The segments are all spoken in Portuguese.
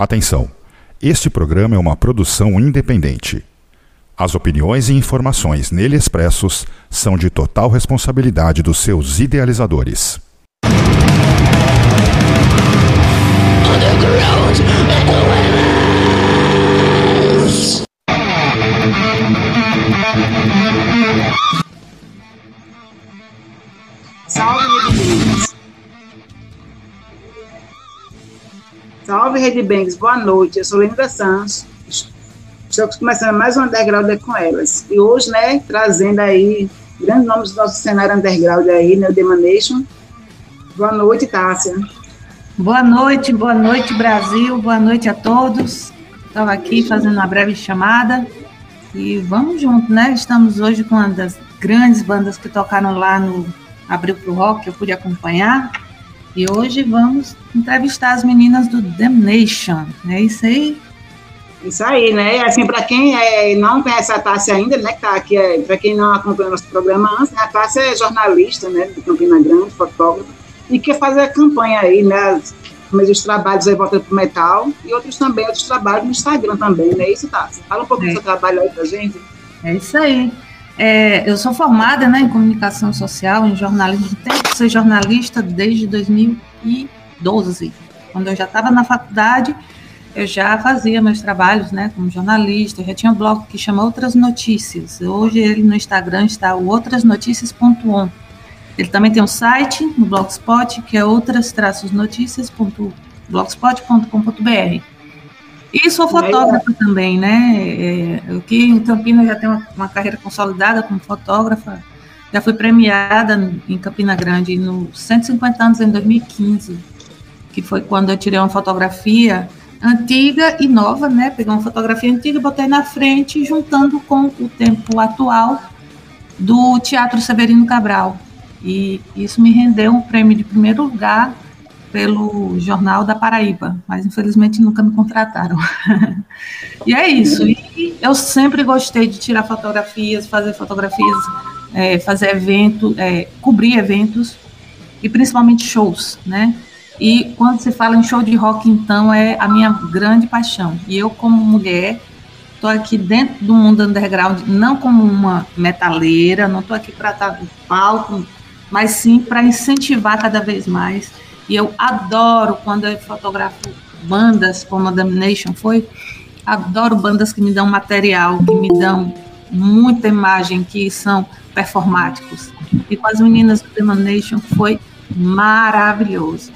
Atenção! Este programa é uma produção independente. As opiniões e informações nele expressos são de total responsabilidade dos seus idealizadores. Salve, Rede Banks. Boa noite. Eu sou Linda Santos. Estamos começando mais um Underground com elas. E hoje, né, trazendo aí grandes nomes do nosso cenário underground aí, né, o Demanation. Boa noite, Tássia. Boa noite, boa noite, Brasil. Boa noite a todos. Estava aqui fazendo uma breve chamada. E vamos junto, né? Estamos hoje com uma das grandes bandas que tocaram lá no Abril pro Rock, eu pude acompanhar. E hoje vamos entrevistar as meninas do Damnation. É isso aí? Isso aí, né? Assim, para quem é, não conhece a Tássia ainda, né, que tá aqui, é, para quem não acompanhou nosso programa antes, né, a Tássia é jornalista, né, de Campina Grande, fotógrafa, e quer fazer a campanha aí, né, mas os trabalhos aí voltam pro metal, e outros também, outros trabalhos no Instagram também, né, isso, Tássia? Fala um pouco é. do seu trabalho aí pra gente. É isso aí. É, eu sou formada né, em comunicação social, em jornalismo. Tenho que ser jornalista desde 2012. Quando eu já estava na faculdade, eu já fazia meus trabalhos né, como jornalista. Eu já tinha um blog que chama Outras Notícias. Hoje ele no Instagram está o outrasnoticias.on. Ele também tem um site no Blogspot, que é outras-noticias.blogspot.com.br. E sou fotógrafa também, né? É, aqui em Campinas já tenho uma, uma, carreira consolidada como fotógrafa. Já fui premiada em Campina Grande nos 150 anos em 2015, que foi quando eu tirei uma fotografia antiga e nova, né? Peguei uma fotografia antiga, botei na frente, juntando com o tempo atual do Teatro Severino Cabral. E isso me rendeu um prêmio de primeiro lugar pelo Jornal da Paraíba, mas infelizmente nunca me contrataram. e é isso. E eu sempre gostei de tirar fotografias, fazer fotografias, é, fazer evento, é, cobrir eventos e principalmente shows, né? E quando se fala em show de rock, então é a minha grande paixão. E eu, como mulher, estou aqui dentro do mundo underground, não como uma metaleira, não estou aqui para estar no palco, mas sim para incentivar cada vez mais e eu adoro quando eu fotografo bandas, como a Damnation foi, adoro bandas que me dão material, que me dão muita imagem, que são performáticos. E com as meninas do Damnation foi maravilhoso.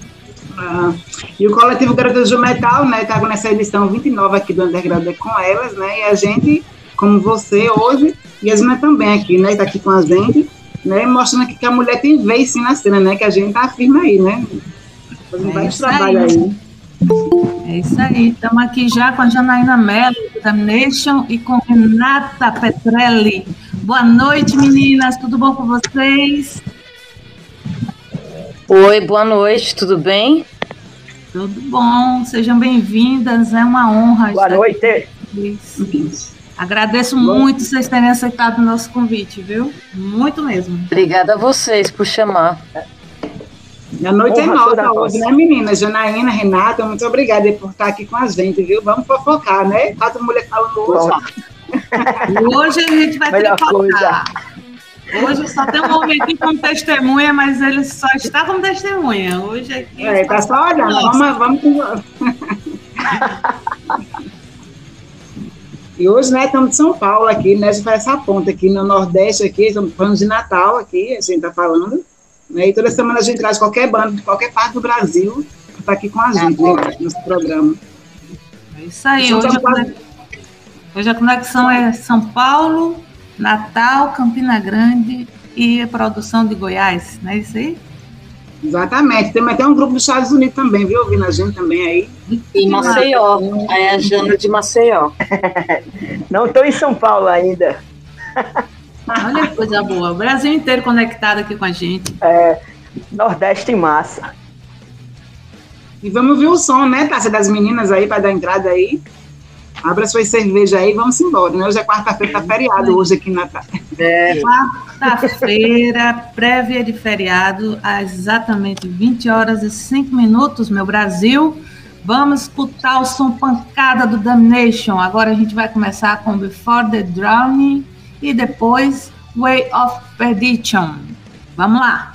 Ah, e o coletivo Garotas do Metal, né, tá nessa edição 29 aqui do Underground com elas, né, e a gente, como você hoje, e as meninas também aqui, né, tá aqui com a gente, né, mostrando que a mulher tem vez sim na cena, né, que a gente firme aí, né, fazendo é vários trabalhos aí. É isso aí. Estamos aqui já com a Janaína Mello, da Nation, e com Renata Petrelli. Boa noite, meninas. Tudo bom com vocês? Oi, boa noite. Tudo bem? Tudo bom. Sejam bem-vindas. É uma honra. Boa noite. Agradeço muito vocês terem aceitado o nosso convite, viu? Muito mesmo. Obrigada a vocês por chamar. A noite é nossa hoje, né, meninas? Janaína, Renata, muito obrigada por estar aqui com a gente, viu? Vamos fofocar, né? Quatro mulheres falando hoje. hoje a gente vai Melhor ter que fofocar. Hoje só tem um homem aqui como testemunha, mas ele só está como testemunha. Hoje aqui. É, tá só olhando. Vamos, vamos. e hoje, né, estamos de São Paulo aqui, né? A gente faz essa ponta aqui no Nordeste, aqui, estamos falando de Natal aqui, a gente está falando. Né? E toda semana a gente traz qualquer banda de qualquer parte do Brasil para estar aqui com a gente é, né, nosso programa. É isso aí. Hoje, a conexão, hoje a conexão é São Paulo, Natal, Campina Grande e a produção de Goiás, não é isso aí? Exatamente. Tem até um grupo dos Estados Unidos também, viu? Ouvindo a gente também aí. Em Maceió. É a Jana de Maceió. Não estou em São Paulo ainda. Olha que coisa boa. O Brasil inteiro conectado aqui com a gente. É, Nordeste em massa. E vamos ver o som, né, Tássia, das meninas aí, para dar entrada aí. Abra sua cerveja aí e vamos embora, né? Hoje é quarta-feira, tá feriado hoje aqui na É, quarta-feira, prévia de feriado, às exatamente 20 horas e 5 minutos, meu Brasil. Vamos escutar o som pancada do Damnation. Agora a gente vai começar com Before the Drowning e depois Way of Perdition. Vamos lá.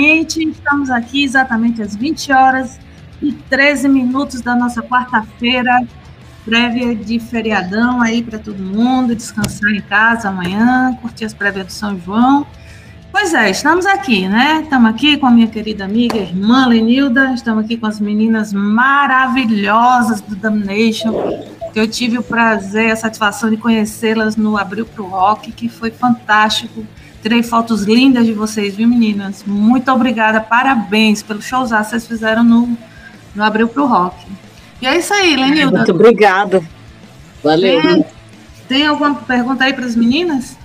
Novamente. Estamos aqui exatamente às 20 horas e 13 minutos da nossa quarta-feira, prévia de feriadão aí para todo mundo, descansar em casa amanhã, curtir as prévias do São João. Pois é, estamos aqui, né? Estamos aqui com a minha querida amiga, irmã Lenilda, estamos aqui com as meninas maravilhosas do Damnation, que eu tive o prazer, a satisfação de conhecê-las no Abril pro Rock, que foi fantástico. Tirei fotos lindas de vocês, viu, meninas? Muito obrigada, parabéns pelo showzão que vocês fizeram no, no Abril pro Rock. E é isso aí, Lenilda. Muito obrigada. Valeu. Tem, tem alguma pergunta aí para as meninas?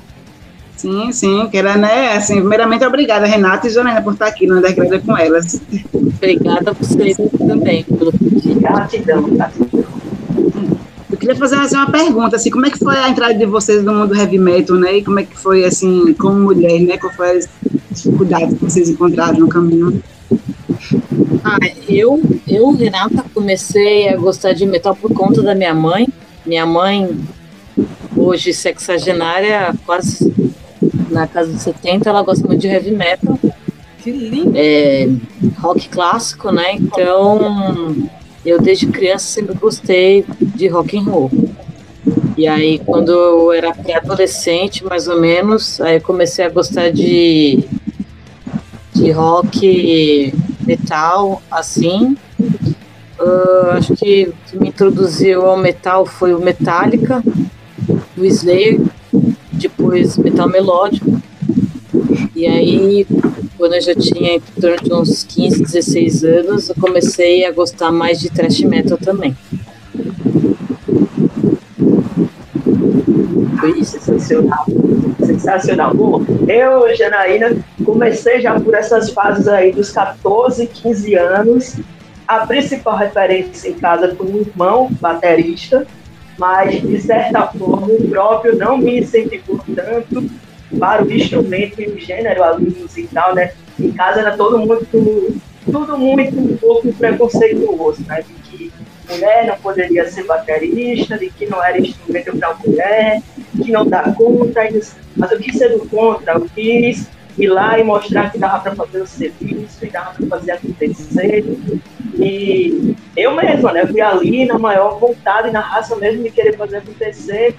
Sim, sim, que era, né, assim, primeiramente obrigada, Renata e Janaína, por estar aqui no Underground com elas. Obrigada a vocês também pelo Gratidão, gratidão. Eu queria fazer assim, uma pergunta, assim, como é que foi a entrada de vocês no mundo heavy metal, né, e como é que foi, assim, como mulher, né, qual foi as dificuldades que vocês encontraram no caminho? Ah, eu, eu, Renata, comecei a gostar de metal por conta da minha mãe. Minha mãe, hoje sexagenária, quase na casa de 70, ela gosta muito de heavy metal. Que lindo. é, rock clássico, né? Então, eu desde criança sempre gostei de rock and roll. E aí, quando eu era pré-adolescente, mais ou menos, aí comecei a gostar de, de rock, metal, assim. Ah, acho que que me introduziu ao metal foi o Metallica, o Slayer, depois metal melódico. E aí, quando eu já tinha em torno de uns 15, 16 anos, eu comecei a gostar mais de thrash metal também. Foi sensacional. Sensacional. Bom, eu, Janaína, comecei já por essas fases aí dos 14, 15 anos. A principal referência em casa foi um irmão baterista, mas de certa forma o próprio não me incentivou tanto para o instrumento e o gênero ali musical, né? Em casa era todo muito, tudo muito um pouco preconceituoso, né? De que mulher não poderia ser baterista, de que não era instrumento para mulher, que não dá conta. Mas eu quis ser do contra, eu quis ir lá e mostrar que dava para fazer o serviço e dava para fazer acontecer. E eu mesma, né? Fui ali na maior vontade, na raça mesmo de querer fazer acontecer.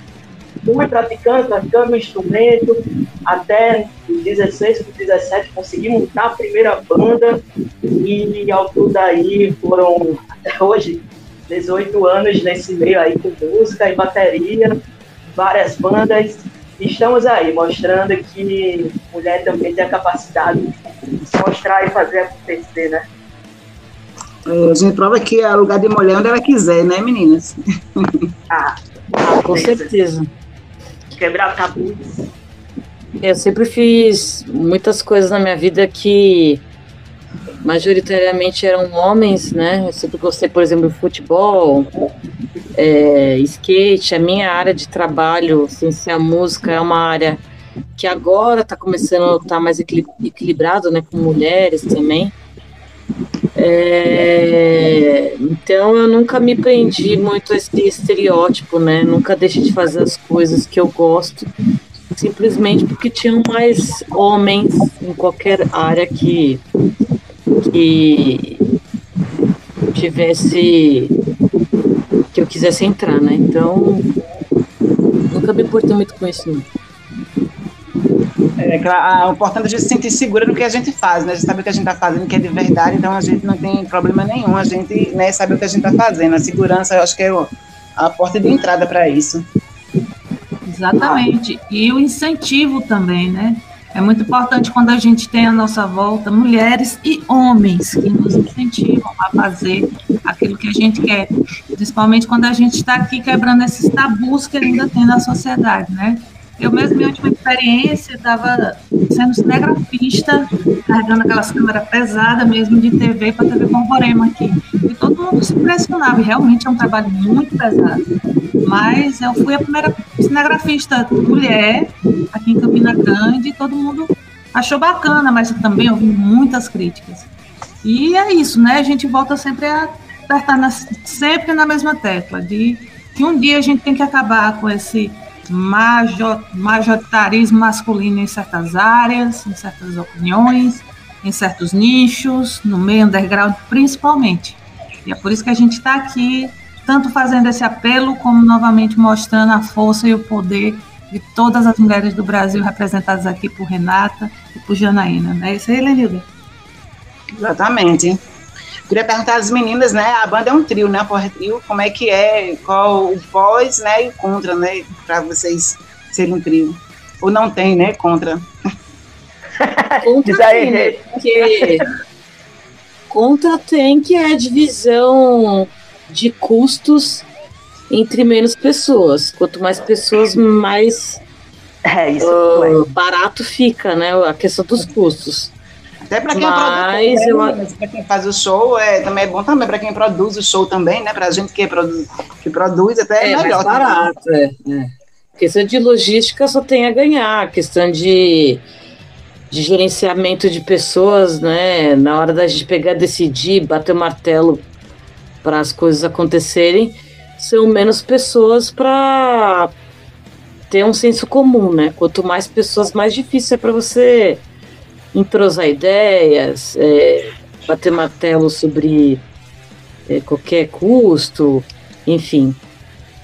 Fui praticando, praticando o instrumento, até os 16, os 17, consegui montar a primeira banda. E ao tudo daí foram, até hoje, 18 anos nesse meio aí com música e bateria, várias bandas. E Estamos aí mostrando que mulher também tem a capacidade de se mostrar e fazer acontecer, né? É, a gente prova que é lugar de mulher onde ela quiser, né, meninas? Ah, Ah, com certeza. Quebrar tabus. Eu sempre fiz muitas coisas na minha vida que majoritariamente eram homens, né? Eu sempre gostei, por exemplo, de futebol, é, skate. A minha área de trabalho, sem ser a música, é uma área que agora está começando a estar mais equili- equilibrado, né? Com mulheres também. É, então eu nunca me prendi muito a esse estereótipo, né? Nunca deixei de fazer as coisas que eu gosto simplesmente porque tinham mais homens em qualquer área que, que tivesse que eu quisesse entrar, né? Então nunca me importei muito com isso. Não. É, claro, o importante é a gente se sentir segura no que a gente faz, né? A gente sabe o que a gente está fazendo, que é de verdade, então a gente não tem problema nenhum, a gente né, sabe o que a gente está fazendo. A segurança, eu acho que é a porta de entrada para isso. Exatamente. E o incentivo também, né? É muito importante quando a gente tem à nossa volta mulheres e homens que nos incentivam a fazer aquilo que a gente quer. Principalmente quando a gente está aqui quebrando esses tabus que ainda tem na sociedade, né? Eu mesmo, minha última experiência, estava sendo cinegrafista, carregando aquelas câmeras pesadas mesmo de TV para TV Borborema aqui. E todo mundo se impressionava, e realmente é um trabalho muito pesado. Mas eu fui a primeira cinegrafista mulher aqui em Campina Grande e todo mundo achou bacana, mas também ouvi muitas críticas. E é isso, né? A gente volta sempre a apertar na- sempre na mesma tecla, de que um dia a gente tem que acabar com esse major- majoritarismo masculino em certas áreas, em certas opiniões, em certos nichos, no meio underground principalmente. E é por isso que a gente está aqui, tanto fazendo esse apelo, como novamente mostrando a força e o poder de todas as mulheres do Brasil representadas aqui por Renata e por Janaína. Não é isso aí, Lenilda? Exatamente. Queria perguntar às meninas, né? A banda é um trio, né? Power Trio. Como é que é? Qual o pós, né? E o contra, né? Para vocês serem um trio. Ou não tem, né? Contra. Contra tem, né? Porque contra tem que é a divisão de custos entre menos pessoas. Quanto mais pessoas, mais é, isso uh, barato fica, né? A questão dos custos. Até para quem Mas é produtor, eu... para quem faz o show, é, também é bom também para quem produz o show também, né? Para a gente que produz, que produz até é, é melhor. Mais barato, é, é. Questão de logística só tem a ganhar, questão de, de gerenciamento de pessoas, né? Na hora da gente pegar, decidir, bater o martelo para as coisas acontecerem, são menos pessoas para ter um senso comum, né? Quanto mais pessoas, mais difícil é para você entrosar ideias, é, bater martelo sobre é, qualquer custo, enfim.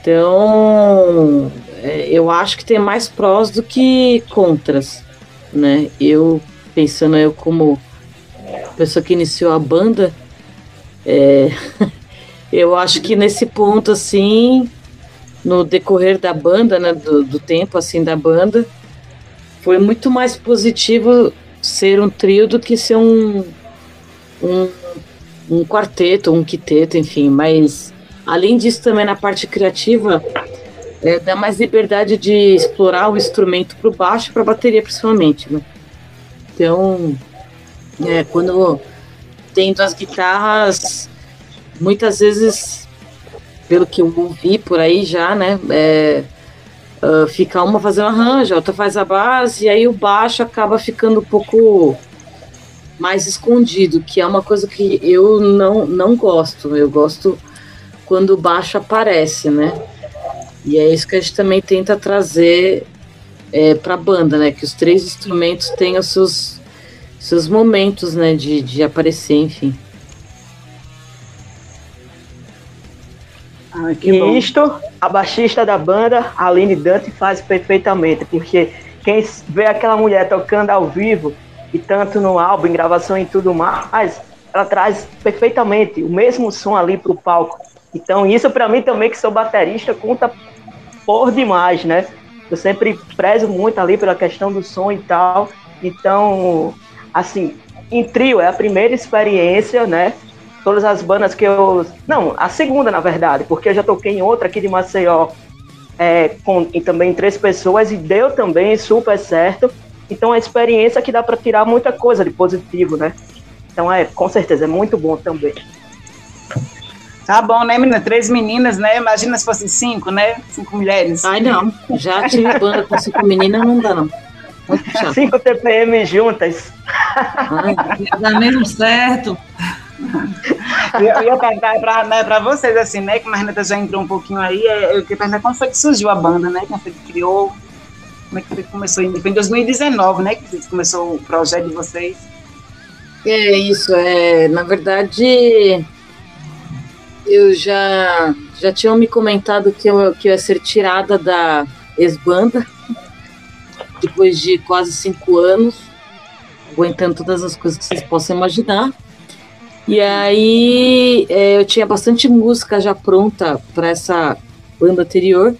Então, é, eu acho que tem mais prós do que contras, né? Eu, pensando eu como pessoa que iniciou a banda, é, eu acho que nesse ponto, assim, no decorrer da banda, né, do, do tempo, assim, da banda, foi muito mais positivo ser um trio do que ser um, um, um quarteto, um quiteto, enfim. Mas, além disso, também na parte criativa, é, dá mais liberdade de explorar o instrumento para o baixo para a bateria, principalmente. Né? Então, é, quando tendo as guitarras, muitas vezes, pelo que eu ouvi por aí já, né? É, uh, fica uma fazendo arranjo, a outra faz a base, e aí o baixo acaba ficando um pouco mais escondido, que é uma coisa que eu não, não gosto. Eu gosto quando o baixo aparece, né? E é isso que a gente também tenta trazer é, para a banda, né? Que os três instrumentos tenham seus, seus momentos, né? De, de aparecer, enfim. Ah, e bom. isto, a baixista da banda, Aline Dante, faz perfeitamente, porque quem vê aquela mulher tocando ao vivo, e tanto no álbum, em gravação e tudo mais, ela traz perfeitamente o mesmo som ali pro palco. Então, isso para mim também, que sou baterista, conta por demais, né? Eu sempre prezo muito ali pela questão do som e tal. Então, assim, em trio é a primeira experiência, né? Todas as bandas que eu. Não, a segunda, na verdade, porque eu já toquei em outra aqui de Maceió, é, com e também três pessoas, e deu também super certo. Então, a experiência que dá para tirar muita coisa de positivo, né? Então, é, com certeza, é muito bom também. Tá bom, né, menina? Três meninas, né? Imagina se fossem cinco, né? Cinco mulheres. Ai, não. Já tive banda com cinco meninas, não dá, não. Cinco TPM juntas. Ai, dá mesmo certo eu ia perguntar para né, vocês, assim, né? Que a Renata já entrou um pouquinho aí. É, eu queria perguntar como foi que surgiu a banda, né? Como foi que criou? Como é que começou? Em 2019, né? Que começou o projeto de vocês. É isso, é. Na verdade, eu já já tinham me comentado que eu, que eu ia ser tirada da ex-banda depois de quase cinco anos, aguentando todas as coisas que vocês possam imaginar. E aí é, eu tinha bastante música já pronta para essa banda anterior.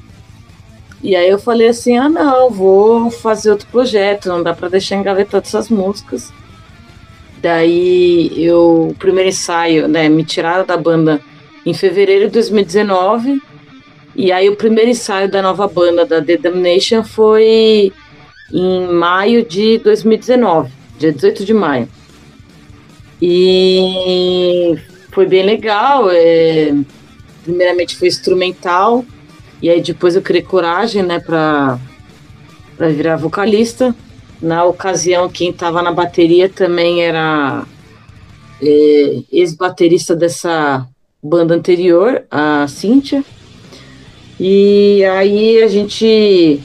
E aí eu falei assim: ah, não, vou fazer outro projeto, não dá para deixar engavetado essas músicas. Daí eu, o primeiro ensaio, né, me tiraram da banda em fevereiro de 2019. E aí o primeiro ensaio da nova banda, da The Damnation, foi em maio de 2019, dia 18 de maio. E foi bem legal. É, primeiramente foi instrumental, e aí depois eu criei coragem, né, para virar vocalista. Na ocasião, quem estava na bateria também era é, ex-baterista dessa banda anterior, a Cíntia. E aí a gente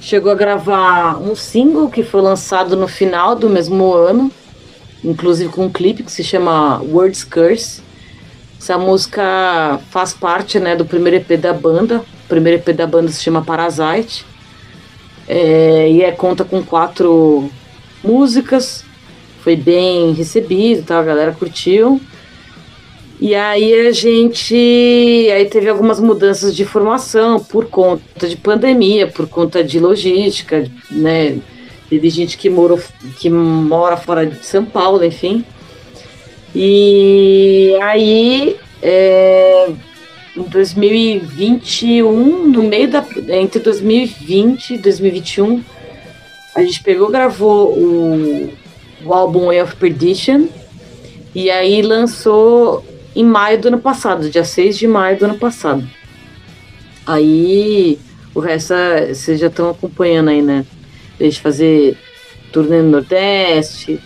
chegou a gravar um single que foi lançado no final do mesmo ano, inclusive com um clipe que se chama Words Curse. Essa música faz parte né, do primeiro EP da banda. O primeiro EP da banda se chama Parasite. É, e é, conta com quatro músicas. Foi bem recebido, tá? a galera curtiu. E aí a gente aí teve algumas mudanças de formação por conta de pandemia, por conta de logística, né? Teve gente que, morou, que mora fora de São Paulo, enfim. E aí é, em 2021, no meio da. Entre 2020 e 2021, a gente pegou, gravou o, o álbum Way of Perdition. E aí lançou em maio do ano passado, dia 6 de maio do ano passado. Aí o resto vocês já estão acompanhando aí, né? Deixa fazer turnê no Nordeste,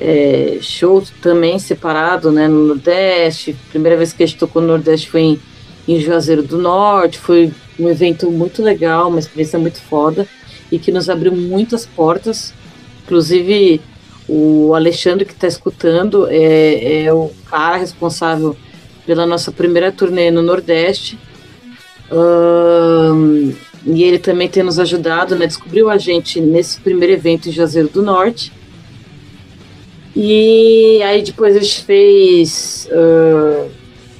é, show também separado né, no Nordeste. Primeira vez que a gente tocou no Nordeste foi em, em Juazeiro do Norte. Foi um evento muito legal, uma experiência muito foda e que nos abriu muitas portas. Inclusive, o Alexandre que está escutando é, é, o cara responsável pela nossa primeira turnê no Nordeste. Um, e ele também tem nos ajudado, né? Descobriu a gente nesse primeiro evento em Juazeiro do Norte. E aí depois a gente fez uh,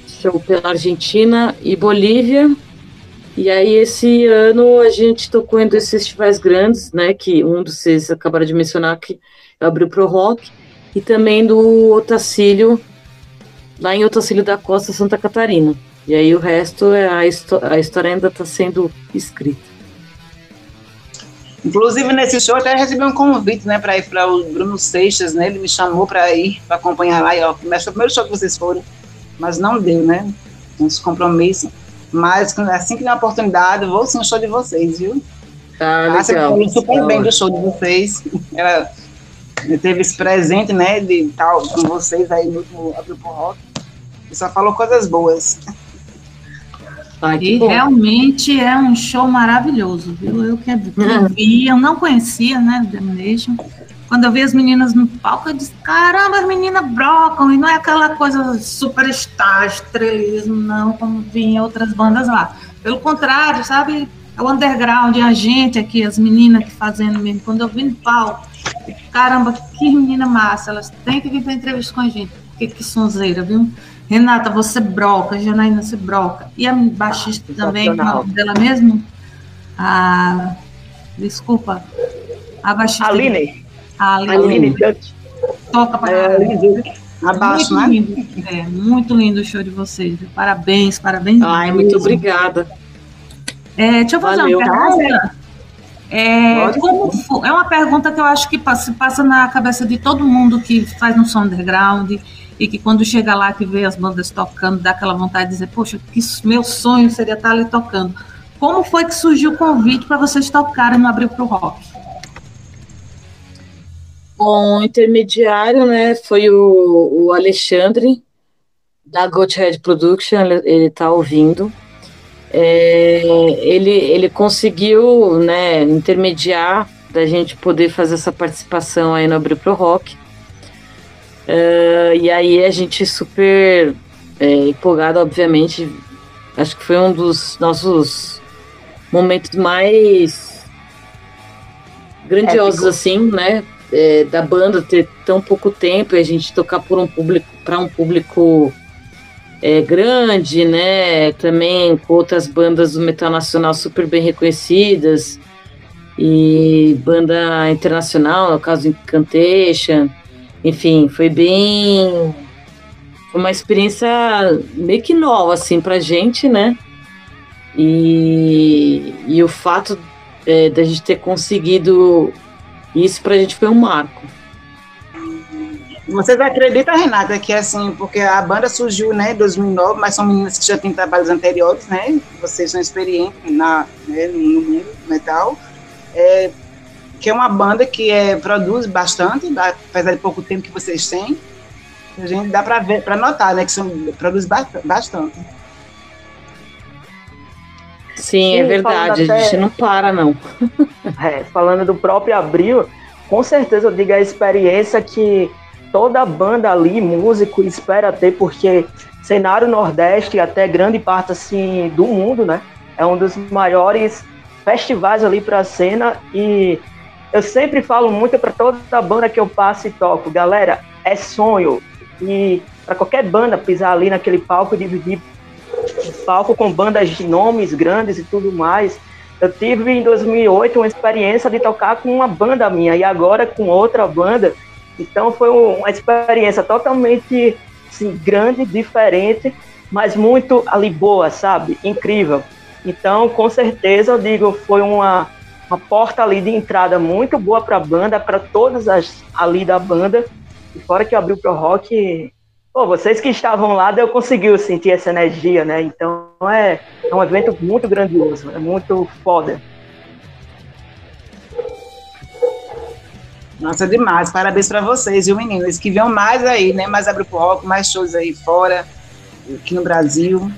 show pela Argentina e Bolívia. E aí esse ano a gente tocou em dois festivais grandes, né? Que um dos vocês acabaram de mencionar que abriu pro rock, e também do Otacílio, lá em Otacílio da Costa, Santa Catarina. E aí o resto, é a, a história ainda está sendo escrita. Inclusive, nesse show, eu até recebi um convite, né, para ir para o Bruno Seixas, né, ele me chamou para ir, para acompanhar lá, e ó, foi o primeiro show que vocês foram, mas não deu, né, uns compromissos. Mas assim que der uma oportunidade, vou sim no show de vocês, viu? Ah, ah, você falou super bem do show de vocês. Ela teve esse presente, né, de tal com vocês aí no último Grupo Rock. E só falou coisas boas. E realmente é um show maravilhoso, viu? Eu que, uhum. vi, eu não conhecia, né, o. Quando eu vi as meninas no palco, eu disse, caramba, as meninas brocam, e não é aquela coisa superstar, estrelismo, não, como vi em outras bandas lá. Pelo contrário, sabe, é o underground, é a gente aqui, as meninas que fazendo mesmo. Quando eu vi no palco, caramba, que menina massa, elas têm que vir para entrevista com a gente. Que, que sonzeira, viu? Renata, você broca, Janaína, você broca. E a baixista ah, também, qual dela mesmo? A. Desculpa. A baixista. Aline. A Aline. Aline Toca para é, Abaixo, muito né? Lindo, é, muito lindo o show de vocês. Parabéns, parabéns. Ai, muito obrigada. É, deixa eu fazer Valeu. uma pergunta. É, como é uma pergunta que eu acho que passa, passa na cabeça de todo mundo que faz no som underground e que quando chega lá que vê as bandas tocando, dá aquela vontade de dizer, poxa, que meu sonho seria estar ali tocando. Como foi que surgiu o convite para vocês tocarem no Abril para o Rock? Bom, o intermediário, né, foi o, o Alexandre, da Goathead Production, ele está ouvindo é, ele, ele conseguiu né, intermediar da gente poder fazer essa participação aí no Abril Pro Rock. Uh, e aí a gente super é, empolgado, obviamente. Acho que foi um dos nossos momentos mais grandiosos, Épico. assim, né? É, da banda ter tão pouco tempo e a gente tocar por um público para um público é, grande, né? Também com outras bandas do metal nacional super bem reconhecidas e banda internacional, no caso Incantation. Enfim, foi bem foi uma experiência meio que nova assim pra gente, né? E, e o fato é, da gente ter conseguido isso pra gente foi um marco. Vocês acreditam, Renata, que assim, porque a banda surgiu né, em 2009, mas são meninas que já têm trabalhos anteriores, né? Vocês são experientes na, né, no mundo metal. É, que é uma banda que é, produz bastante, apesar de pouco tempo que vocês têm. A gente dá para ver, para notar, né, que são, produz bastante. Sim, Sim é verdade, até, a gente não para, não. É, falando do próprio Abril, com certeza eu digo a experiência que toda banda ali, músico, espera ter, porque cenário Nordeste, até grande parte assim do mundo, né? É um dos maiores festivais ali para a cena e eu sempre falo muito para toda banda que eu passo e toco, galera, é sonho e para qualquer banda pisar ali naquele palco e dividir palco com bandas de nomes grandes e tudo mais. Eu tive em 2008 uma experiência de tocar com uma banda minha e agora com outra banda. Então foi uma experiência totalmente assim, grande, diferente, mas muito ali boa, sabe? Incrível. Então, com certeza, eu digo, foi uma, uma porta ali de entrada muito boa para a banda, para todas as ali da banda. E fora que abriu pro rock, pô, vocês que estavam lá, eu conseguiu sentir essa energia, né? Então é, é um evento muito grandioso, é muito foda. Nossa, demais. Parabéns para vocês, viu, meninas? Que venham mais aí, né? Mais abre pro rock, mais shows aí fora, aqui no Brasil.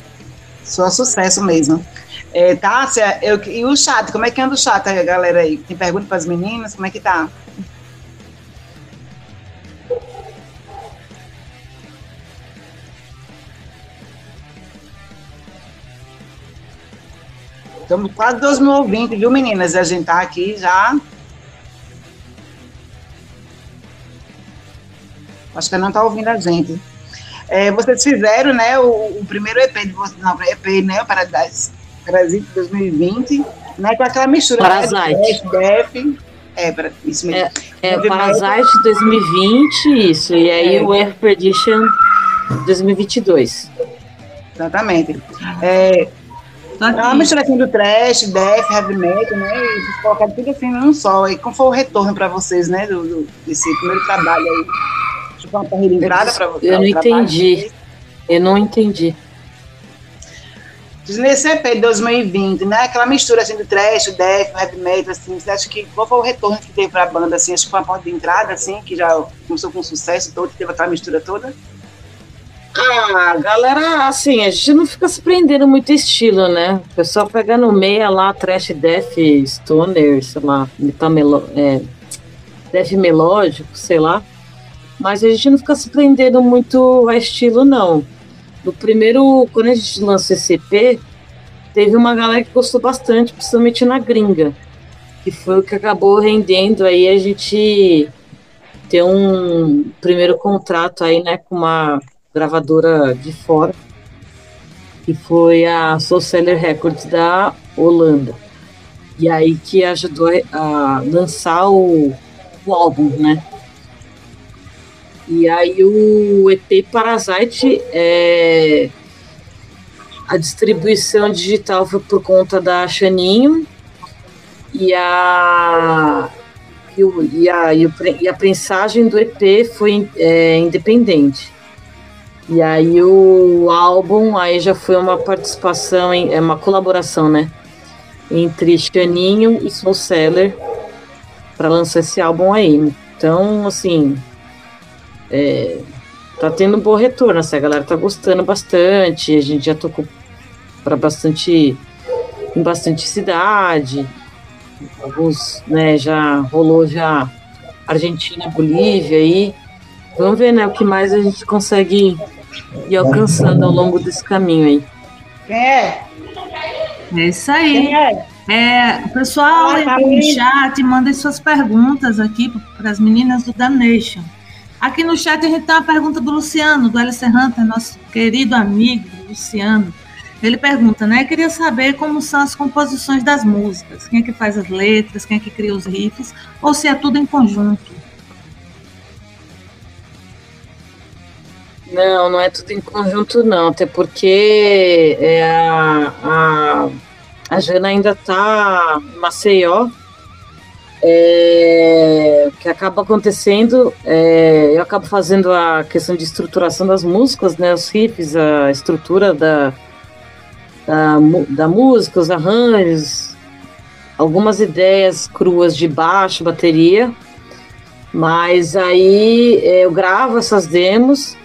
Só sucesso mesmo. É, Tássia, eu, e o chat, como é que anda o chat aí, galera aí? Tem pergunta para as meninas? Como é que tá? Estamos quase 2 mil ouvintes, viu, meninas? A gente tá aqui já. Acho que não tá ouvindo a gente. É, vocês fizeram, né, o, o, primeiro EP de vocês, não, EP, né, o Paradise, Parasite 2020, né, com aquela mistura. Parasite. Né, é, para, isso mesmo. É, é Parasite 2020, isso, e aí é. o Air Perdition 2022. Exatamente. É, é uma mistura assim do trash, death, heavy metal, né? E vocês colocaram tudo assim num só. E como foi o retorno para vocês, né? Do, do, desse primeiro trabalho aí? Tipo, uma carreira ingrata para vocês? Eu não entendi. Eu não entendi. Nesse EP de 2020, né? Aquela mistura assim do trash, death, heavy metal, assim. Você acha que qual foi o retorno que teve para a banda, assim? Acho que foi uma porta de entrada, assim, que já começou com sucesso todo, teve aquela mistura toda? Ah, galera, assim, a gente não fica se prendendo muito estilo, né? O pessoal pega no meia lá, trash death, stoner, sei lá, metal melo é, death melódico, sei lá. Mas a gente não fica se prendendo muito a estilo, não. No primeiro, quando a gente lançou esse EP, teve uma galera que gostou bastante, principalmente na gringa. Que foi o que acabou rendendo aí a gente ter um primeiro contrato aí, né, com uma gravadora de fora, que foi a Soul Seller Records da Holanda. E aí que ajudou a lançar o, o álbum, né? E aí o EP Parasite, é, a distribuição digital foi por conta da Chaninho e a e, o, e, a, e, o, e a prensagem do EP foi é, independente. E aí o álbum aí já foi uma participação, em, é uma colaboração, né? Entre Chaninho e Soul Seller para lançar esse álbum aí. Então, assim, é, tá tendo um bom retorno, assim, a galera tá gostando bastante, a gente já tocou para bastante em bastante cidade. Alguns, né, já rolou já Argentina, Bolívia aí. Vamos ver, né, o que mais a gente consegue e alcançando ao longo desse caminho aí. Quem é? É isso aí. É? É, o pessoal ah, tá no chat manda suas perguntas aqui para as meninas do Damnation. Aqui no chat a gente tem uma pergunta do Luciano, do Alice Hunter, nosso querido amigo Luciano. Ele pergunta, né? Queria saber como são as composições das músicas. Quem é que faz as letras, quem é que cria os riffs, ou se é tudo em conjunto. Não, não é tudo em conjunto, não. Até porque é, a, a, a Jana ainda está em Maceió. É, que acaba acontecendo, é, eu acabo fazendo a questão de estruturação das músicas, né, os riffs, a estrutura da, da, da música, os arranjos, algumas ideias cruas de baixo, bateria, mas aí é, eu gravo essas demos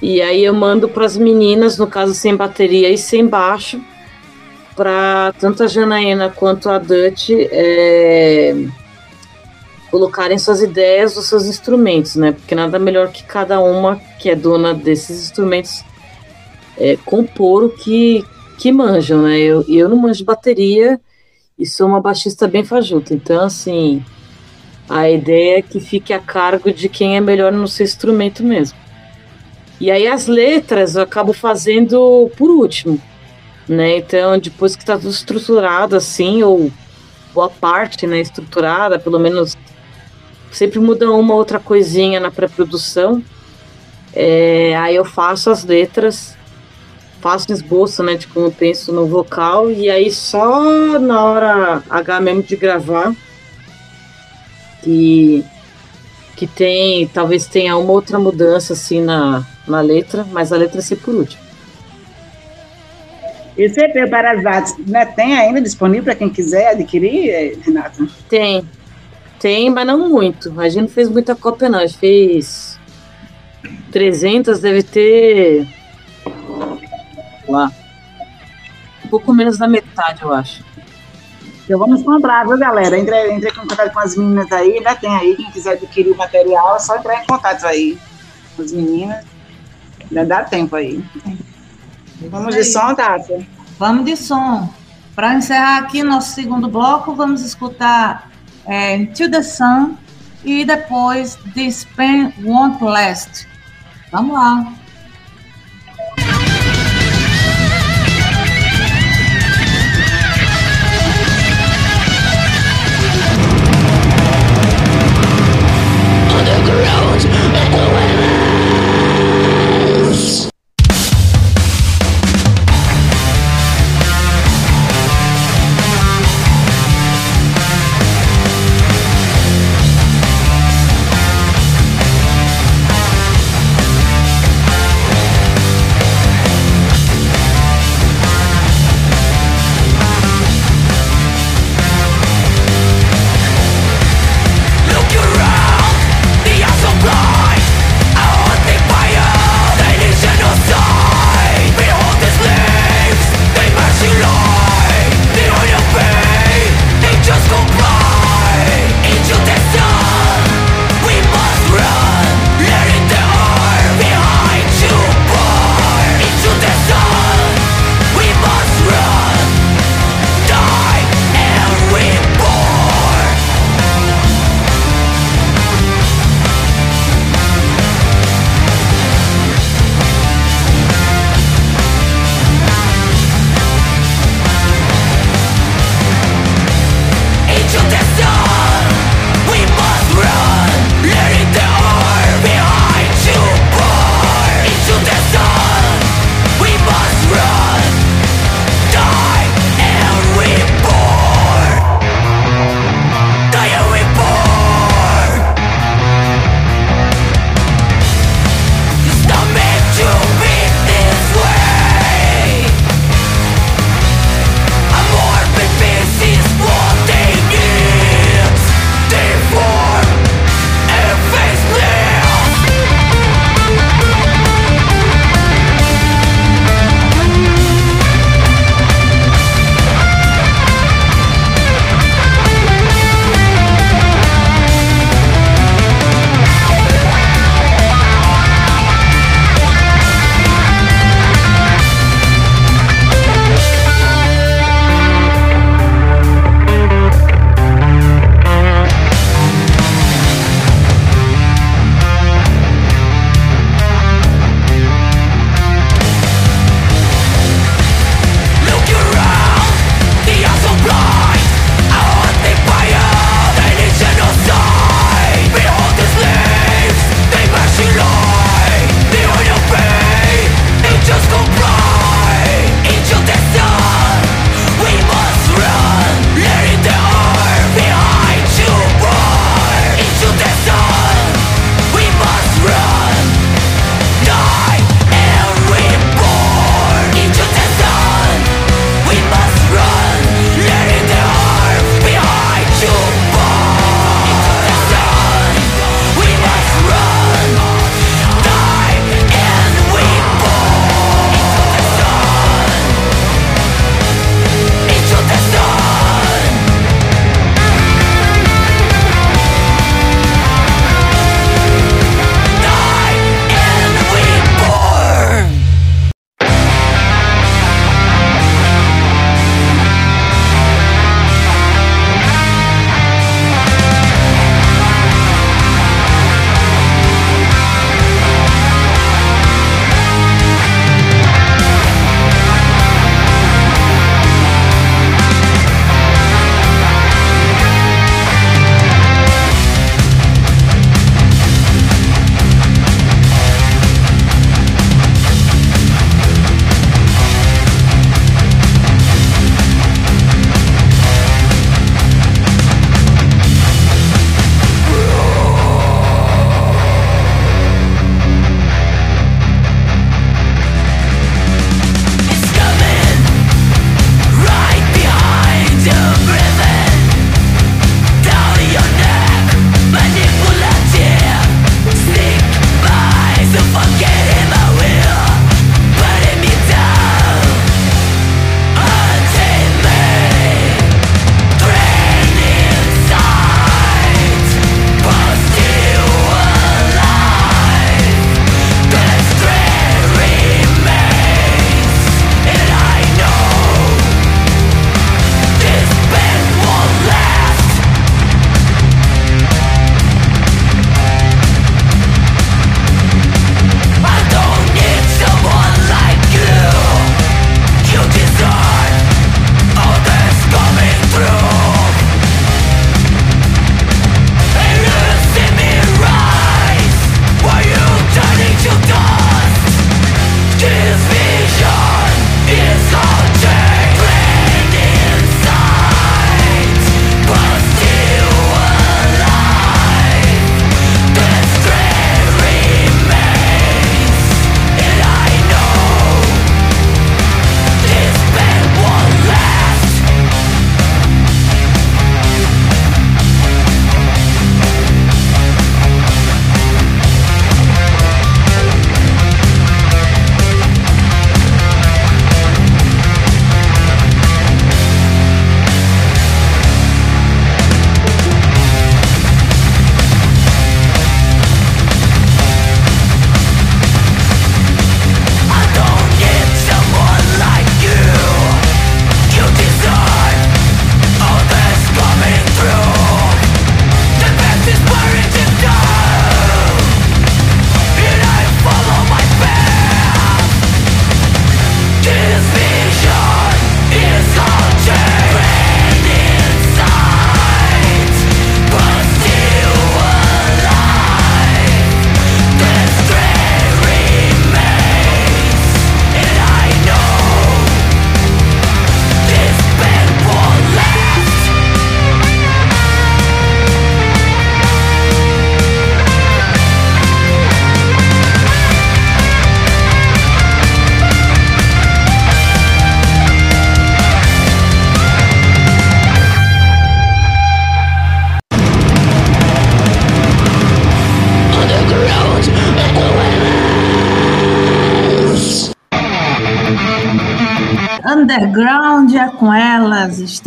e aí eu mando para as meninas, no caso sem bateria e sem baixo, para tanto a Janaína quanto a Dutch é, colocarem suas ideias, os seus instrumentos, né? Porque nada melhor que cada uma que é dona desses instrumentos é, compor o que, que manjam, né? Eu, eu não manjo bateria e sou uma baixista bem fajuta, então assim a ideia é que fique a cargo de quem é melhor no seu instrumento mesmo. E aí as letras eu acabo fazendo por último, né? Então, depois que está tudo estruturado assim, ou boa parte, né, estruturada, pelo menos sempre muda uma outra coisinha na pré-produção. É, aí eu faço as letras, faço um esboço, né, de como eu penso no vocal, e aí só na hora H mesmo de gravar que, que tem, talvez tenha uma outra mudança assim na, na letra, mas a letra é sempre por último. E CP para as artes, né, tem ainda disponível para quem quiser adquirir, Renata? Tem, tem, mas não muito. A gente não fez muita cópia não, a gente fez 300, deve ter lá. Um pouco menos da metade, eu acho. Então vamos comprar, viu, galera? Entre, entre em contato com as meninas aí, ainda tem aí. Quem quiser adquirir o material, é só entrar em contato aí com as meninas. Ainda dá tempo aí. Vamos de som, Tati? Vamos de som. Para encerrar aqui nosso segundo bloco, vamos escutar é, To the Sun e depois The Pen Won't Last. Vamos lá.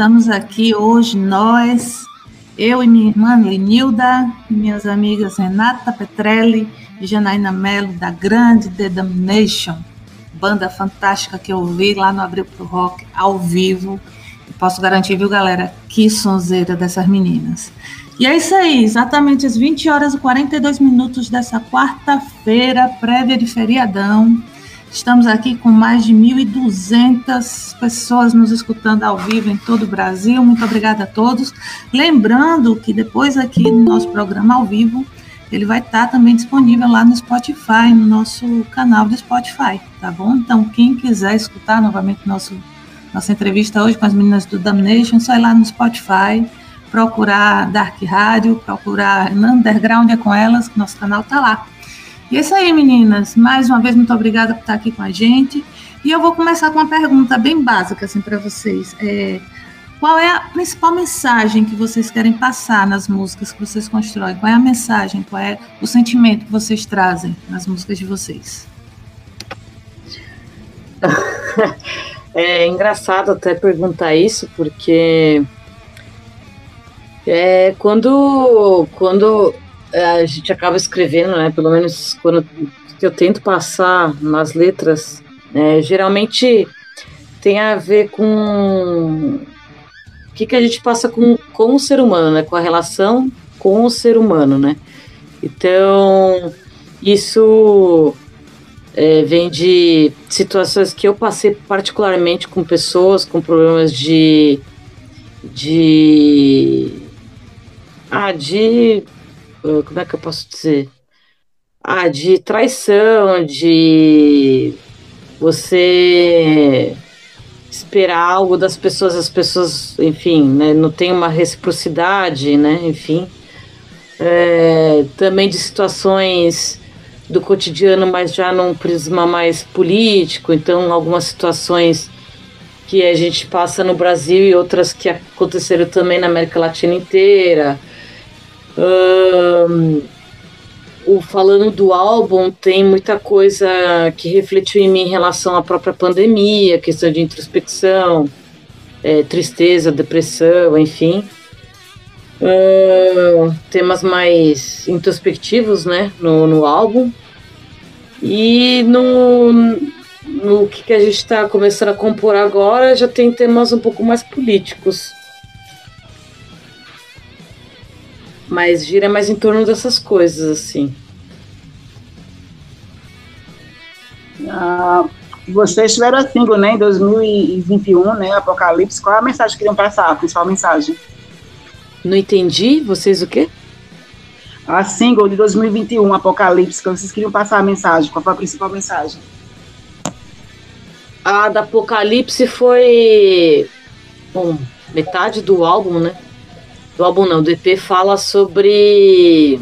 Estamos aqui hoje, nós, eu e minha irmã Lenilda, minhas amigas Renata Petrelli e Janaína Mello, da grande The Damnation, banda fantástica que eu vi lá no Abril pro Rock, ao vivo. Posso garantir, viu, galera, que sonzeira dessas meninas. E é isso aí, exatamente às 20 horas e 42 minutos dessa quarta-feira, prévia de feriadão. Estamos aqui com mais de 1.200 pessoas nos escutando ao vivo em todo o Brasil. Muito obrigada a todos. Lembrando que depois aqui no nosso programa ao vivo, ele vai estar também disponível lá no Spotify, no nosso canal do Spotify, tá bom? Então, quem quiser escutar novamente nosso, nossa entrevista hoje com as meninas do Damnation, só ir lá no Spotify, procurar Dark Rádio, procurar Underground é com elas, que nosso canal tá lá. E é isso aí, meninas. Mais uma vez, muito obrigada por estar aqui com a gente. E eu vou começar com uma pergunta bem básica assim, para vocês. É, qual é a principal mensagem que vocês querem passar nas músicas que vocês constroem? Qual é a mensagem? Qual é o sentimento que vocês trazem nas músicas de vocês? É engraçado até perguntar isso, porque é, quando, quando a gente acaba escrevendo, né? Pelo menos quando eu tento passar nas letras, né, geralmente tem a ver com o que, que a gente passa com, com o ser humano, né? Com a relação com o ser humano, né? Então, isso é, vem de situações que eu passei particularmente com pessoas com problemas de de ah, de como é que eu posso dizer? Ah, de traição, de você esperar algo das pessoas, as pessoas, enfim, né, não tem uma reciprocidade, né, enfim. É, também de situações do cotidiano, mas já num prisma mais político, então algumas situações que a gente passa no Brasil e outras que aconteceram também na América Latina inteira. Um, o falando do álbum tem muita coisa que refletiu em mim em relação à própria pandemia, questão de introspecção, é, tristeza, depressão, enfim. Temas mais introspectivos, né, no, no álbum. E no, no que, que a gente está começando a compor agora, já tem temas um pouco mais políticos. Mas gira mais em torno dessas coisas, assim. Ah, vocês tiveram a single, né, em 2021, né, Apocalipse. Qual é a mensagem que queriam passar, a principal mensagem? Não entendi. Vocês o quê? A single de 2021, Apocalipse, que vocês queriam passar a mensagem. Qual foi a principal mensagem? A da Apocalipse foi. Bom, metade do álbum, né? Do álbum não, do EP fala sobre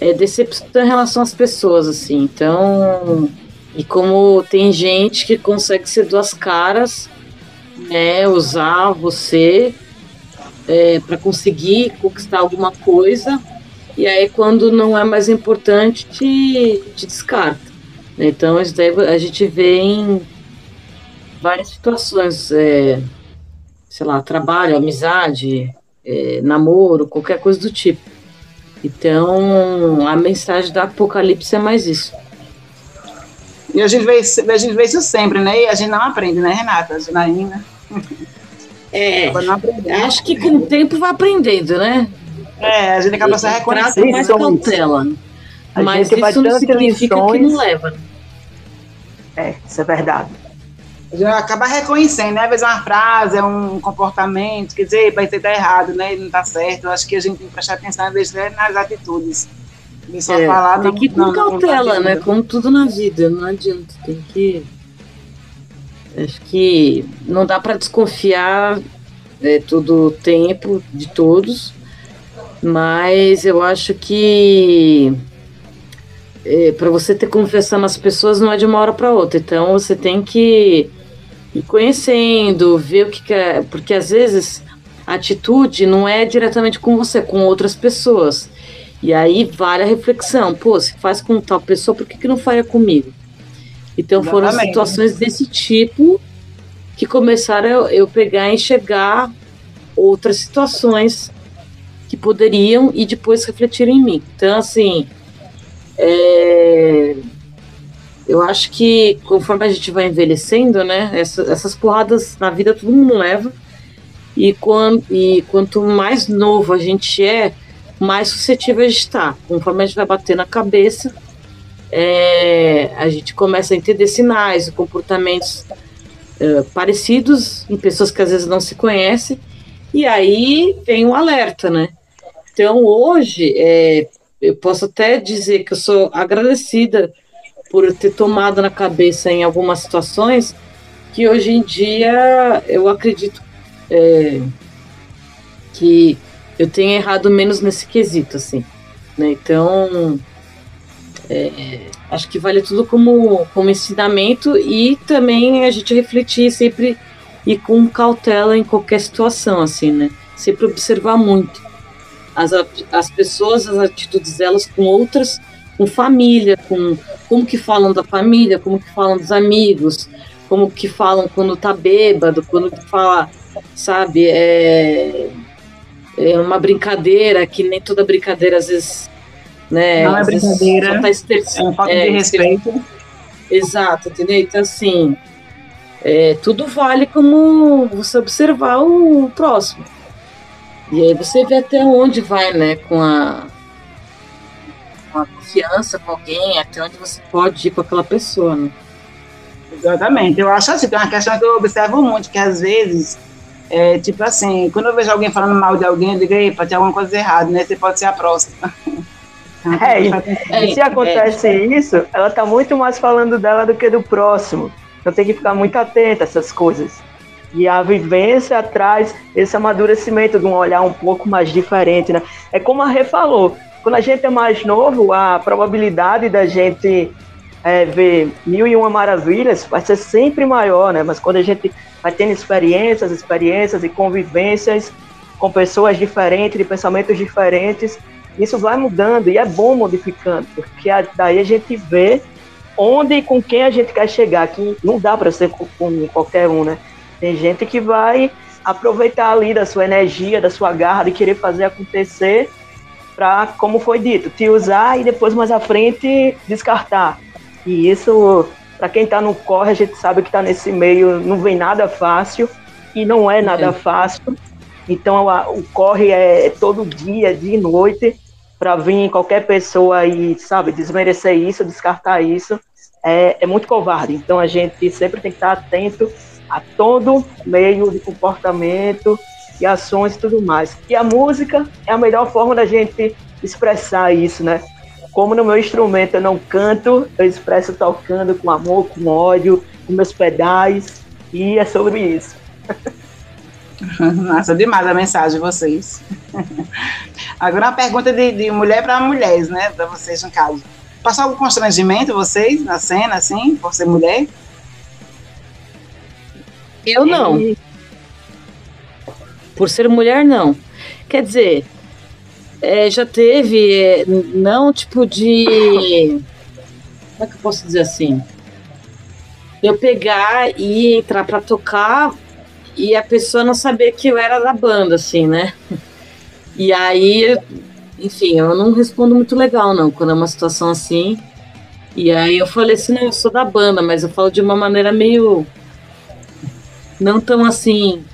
é, decepção em relação às pessoas, assim. Então, e como tem gente que consegue ser duas caras, né, usar você é, para conseguir conquistar alguma coisa, e aí quando não é mais importante, te, te descarta. Então, isso daí a gente vê em várias situações, é, sei lá, trabalho, amizade, é, namoro, qualquer coisa do tipo. Então, a mensagem da Apocalipse é mais isso. E a gente vê, a gente vê isso sempre, né? E a gente não aprende, né, Renata? Janaína. É, acho que com o tempo vai aprendendo, né? É, a gente acaba se reconhecendo. mais cautela. Mas isso não significa lições. que não leva. É, isso é verdade a gente acaba reconhecendo, né? Às vezes é uma frase, é um comportamento, quer dizer, vai ser tá errado, né? Ele não tá certo. Eu acho que a gente tem que prestar atenção, às vezes, né, nas atitudes. E só é, falar, tem não, que ir com cautela, não né? Como tudo na vida, não adianta. Tem que. Acho que não dá para desconfiar é, todo o tempo de todos, mas eu acho que é, para você ter confiança nas pessoas não é de uma hora para outra. Então você tem que ir conhecendo, ver o que, quer, é, porque às vezes a atitude não é diretamente com você, com outras pessoas. E aí vale a reflexão, pô, se faz com tal pessoa, por que, que não faria comigo? Então foram Exatamente. situações desse tipo que começaram eu, eu pegar e enxergar outras situações que poderiam e depois refletir em mim. Então, assim, é, eu acho que conforme a gente vai envelhecendo, né, essa- essas porradas na vida todo mundo leva. E, quan- e quanto mais novo a gente é, mais suscetível a gente está. Conforme a gente vai bater na cabeça, é, a gente começa a entender sinais, comportamentos é, parecidos em pessoas que às vezes não se conhecem, e aí vem um alerta, né? Então hoje é, eu posso até dizer que eu sou agradecida por ter tomado na cabeça em algumas situações que hoje em dia eu acredito é, que eu tenha errado menos nesse quesito, assim. Né? Então, é, acho que vale tudo como, como ensinamento e também a gente refletir sempre e com cautela em qualquer situação, assim, né? Sempre observar muito as, as pessoas, as atitudes delas com outras, com família, com como que falam da família, como que falam dos amigos, como que falam quando tá bêbado, quando que fala, sabe, é, é uma brincadeira, que nem toda brincadeira às vezes, né? Não é brincadeira, tá ester- É falta É, de respeito. Exato, entendeu? Então, assim, é, tudo vale como você observar o próximo. E aí você vê até onde vai, né, com a confiança com alguém, até onde você pode ir com aquela pessoa, né? Exatamente. Eu acho assim, tem uma questão que eu observo muito, que às vezes, é, tipo assim, quando eu vejo alguém falando mal de alguém, eu digo, epa, tem alguma coisa errada, né? Você pode ser a próxima. É, e- É, E se acontece isso, ela tá muito mais falando dela do que do próximo. Então tem que ficar muito atenta a essas coisas. E a vivência traz esse amadurecimento de um olhar um pouco mais diferente, né? É como a Rê falou, quando a gente é mais novo, a probabilidade da gente é, ver mil e uma maravilhas vai ser sempre maior, né? Mas quando a gente vai tendo experiências, experiências e convivências com pessoas diferentes, de pensamentos diferentes, isso vai mudando e é bom modificando, porque daí a gente vê onde e com quem a gente quer chegar, que não dá para ser com, com qualquer um, né? Tem gente que vai aproveitar ali da sua energia, da sua garra, de querer fazer acontecer para, como foi dito, te usar e depois mais à frente descartar. E isso, para quem está no corre, a gente sabe que está nesse meio, não vem nada fácil e não é nada É. fácil. Então a- o corre é todo dia, dia e noite, para vir qualquer pessoa e, sabe, desmerecer isso, descartar isso, é, é muito covarde. Então a gente sempre tem que estar atento a todo meio de comportamento e ações e tudo mais. E a música é a melhor forma da gente expressar isso, né? Como no meu instrumento eu não canto, eu expresso tocando com amor, com ódio, com meus pedais, e é sobre isso. Nossa, demais a mensagem de vocês. Agora uma pergunta de, de mulher para mulheres, né? Para vocês, no caso. Passou algum constrangimento vocês na cena, assim, por ser mulher? Eu não. Por ser mulher, não. Quer dizer, é, já teve, é, não tipo de. Como é que eu posso dizer assim? Eu pegar e entrar pra tocar e a pessoa não saber que eu era da banda, assim, né? E aí, enfim, eu não respondo muito legal, não, quando é uma situação assim. E aí eu falei assim, não, eu sou da banda, mas eu falo de uma maneira meio não tão assim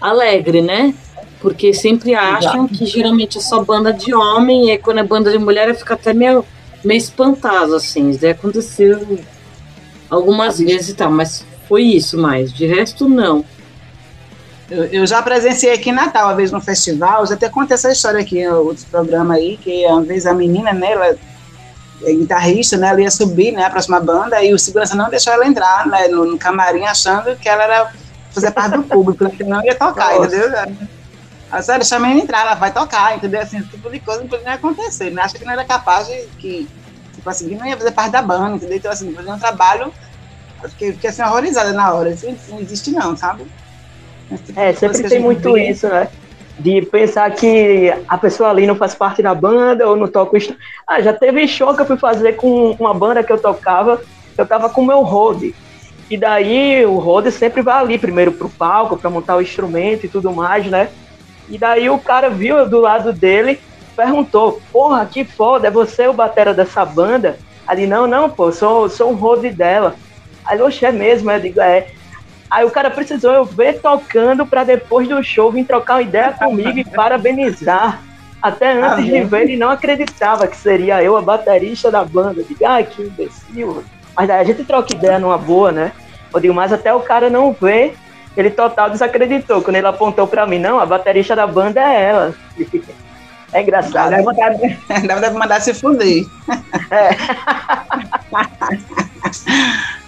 alegre, né? Porque sempre acham que geralmente é só banda de homem, e aí quando é banda de mulher fica até meio, meio espantado, assim. Isso daí aconteceu algumas vezes e tal, mas foi isso mais. De resto, não. Eu, eu já presenciei aqui em Natal, uma vez no festival, já até contei essa história aqui em outros programas aí, que uma vez a menina, né, ela é guitarrista, né, ela ia subir, né, a próxima banda, e o segurança não deixou ela entrar, né, no, no camarim, achando que ela era fazer parte do público, né, não ia tocar, Nossa. entendeu? Aí disse, olha, deixa a menina entrar, ela vai tocar, entendeu? Assim, esse tipo de coisa não podia acontecer, né? Acha que não era capaz de que, tipo assim, não ia fazer parte da banda, entendeu? Então, assim, fazer um trabalho, fiquei, fiquei assim, horrorizada na hora, assim, isso não existe não, sabe? Tipo É, sempre a tem muito vê. isso, né? De pensar que a pessoa ali não faz parte da banda ou não toca o Ah, já teve show que eu fui fazer com uma banda que eu tocava eu tava com o meu Rode. E daí o Rode sempre vai ali primeiro pro palco para montar o instrumento e tudo mais, né? E daí o cara viu do lado dele, perguntou: Porra, que foda, é você o batera dessa banda? Ali, não, não, pô, sou, sou um Rode dela. Aí, oxe, é mesmo? Eu digo, é. Aí o cara precisou eu ver tocando para depois do show vir trocar uma ideia comigo e parabenizar. Até antes de ver, ele não acreditava que seria eu a baterista da banda. Eu digo, ai, que imbecil. Mas daí a gente troca ideia numa boa, né? Eu digo, mas até o cara não ver, ele total desacreditou. Quando ele apontou para mim, não, a baterista da banda é ela. É engraçado. Deve mandar, deve mandar se fuder. É.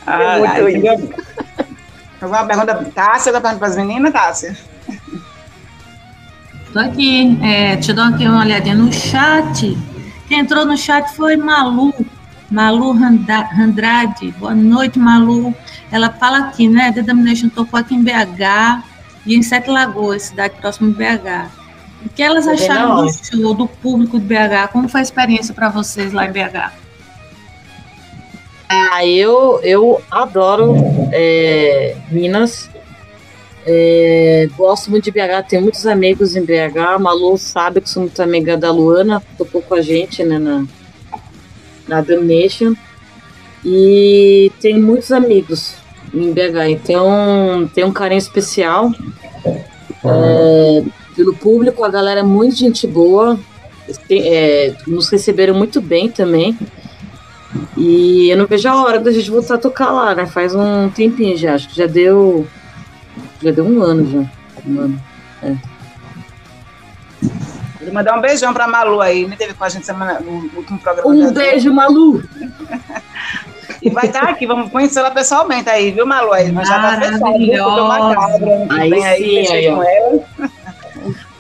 ah, muito isso. Alguma pergunta, Tássia? Tá pergunta para as meninas, Tássia? Tô aqui, é, te dou aqui uma olhadinha no chat. Quem entrou no chat foi Malu, Malu Andrade. Boa noite, Malu. Ela fala aqui, né? The Domination tocou aqui em BH e em Sete Lagoas, cidade próxima de BH. O que elas acharam do show, do público de BH? Como foi a experiência para vocês lá em BH? Ah, eu, eu adoro é, Minas. É, gosto muito de BH, tenho muitos amigos em BH. A Malu sabe que sou muito amiga da Luana, tocou com a gente né, na, na Damnation. E tenho muitos amigos em BH, então tem um carinho especial é, pelo público. A galera é muito gente boa, é, nos receberam muito bem também. E eu não vejo a hora da gente voltar a tocar lá, né? Faz um tempinho já, acho que já deu. Já deu um ano já. Um ano. É. Vou mandar um beijão pra Malu aí, né? Teve com a gente semana, no último programa. Um beijo, Malu! e vai estar aqui, vamos conhecê-la pessoalmente aí, viu, Malu? Aí, nós já tá fechado, Aí, vem aí, sim, aí, com ela.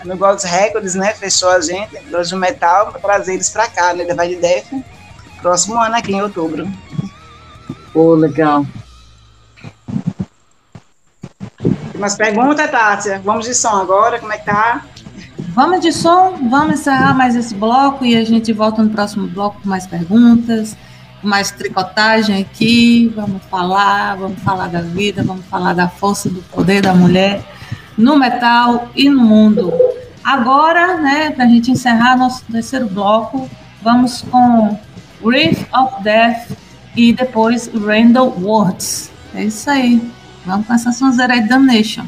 No Gold Records, né? Fechou a gente, Hoje o Metal, pra trazer eles pra cá, né? Levar de Def próximo ano aqui em outubro. Pô, oh, legal. Tem mais perguntas, Tássia? Vamos de som agora, como é que tá? Vamos de som, vamos encerrar mais esse bloco e a gente volta no próximo bloco com mais perguntas, mais tricotagem aqui, vamos falar, vamos falar da vida, vamos falar da força do poder da mulher no metal e no mundo. Agora, né, para a gente encerrar nosso terceiro bloco, vamos com Wreath of Death e depois Randall Words. É isso aí. Vamos com essa sonzeira aí Damnation.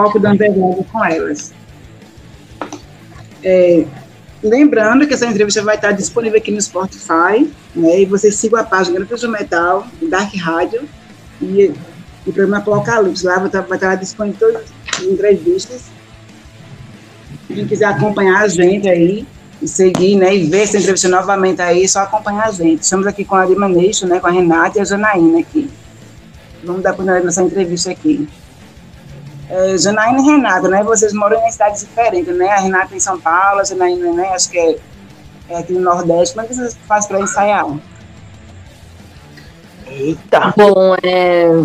Bloco da Underground com elas. É, lembrando que essa entrevista vai estar disponível aqui no Spotify, né? E você siga a página Grampos do Metal, Dark Rádio e o programa Apocalipse. Lá vai estar, vai estar disponível todas as entrevistas. Quem quiser acompanhar a gente aí e seguir, né, e ver essa entrevista novamente aí, só acompanhar a gente. Estamos aqui com a Limaneixo, né, com a Renata e a Janaína aqui. Vamos dar continuidade nessa entrevista aqui. É, Janaína e Renata, né, vocês moram em cidades diferentes, né, a Renata em São Paulo, a Janaína, né, acho que é, é aqui no Nordeste. Como é que vocês fazem para ensaiar? Eita! Bom, é,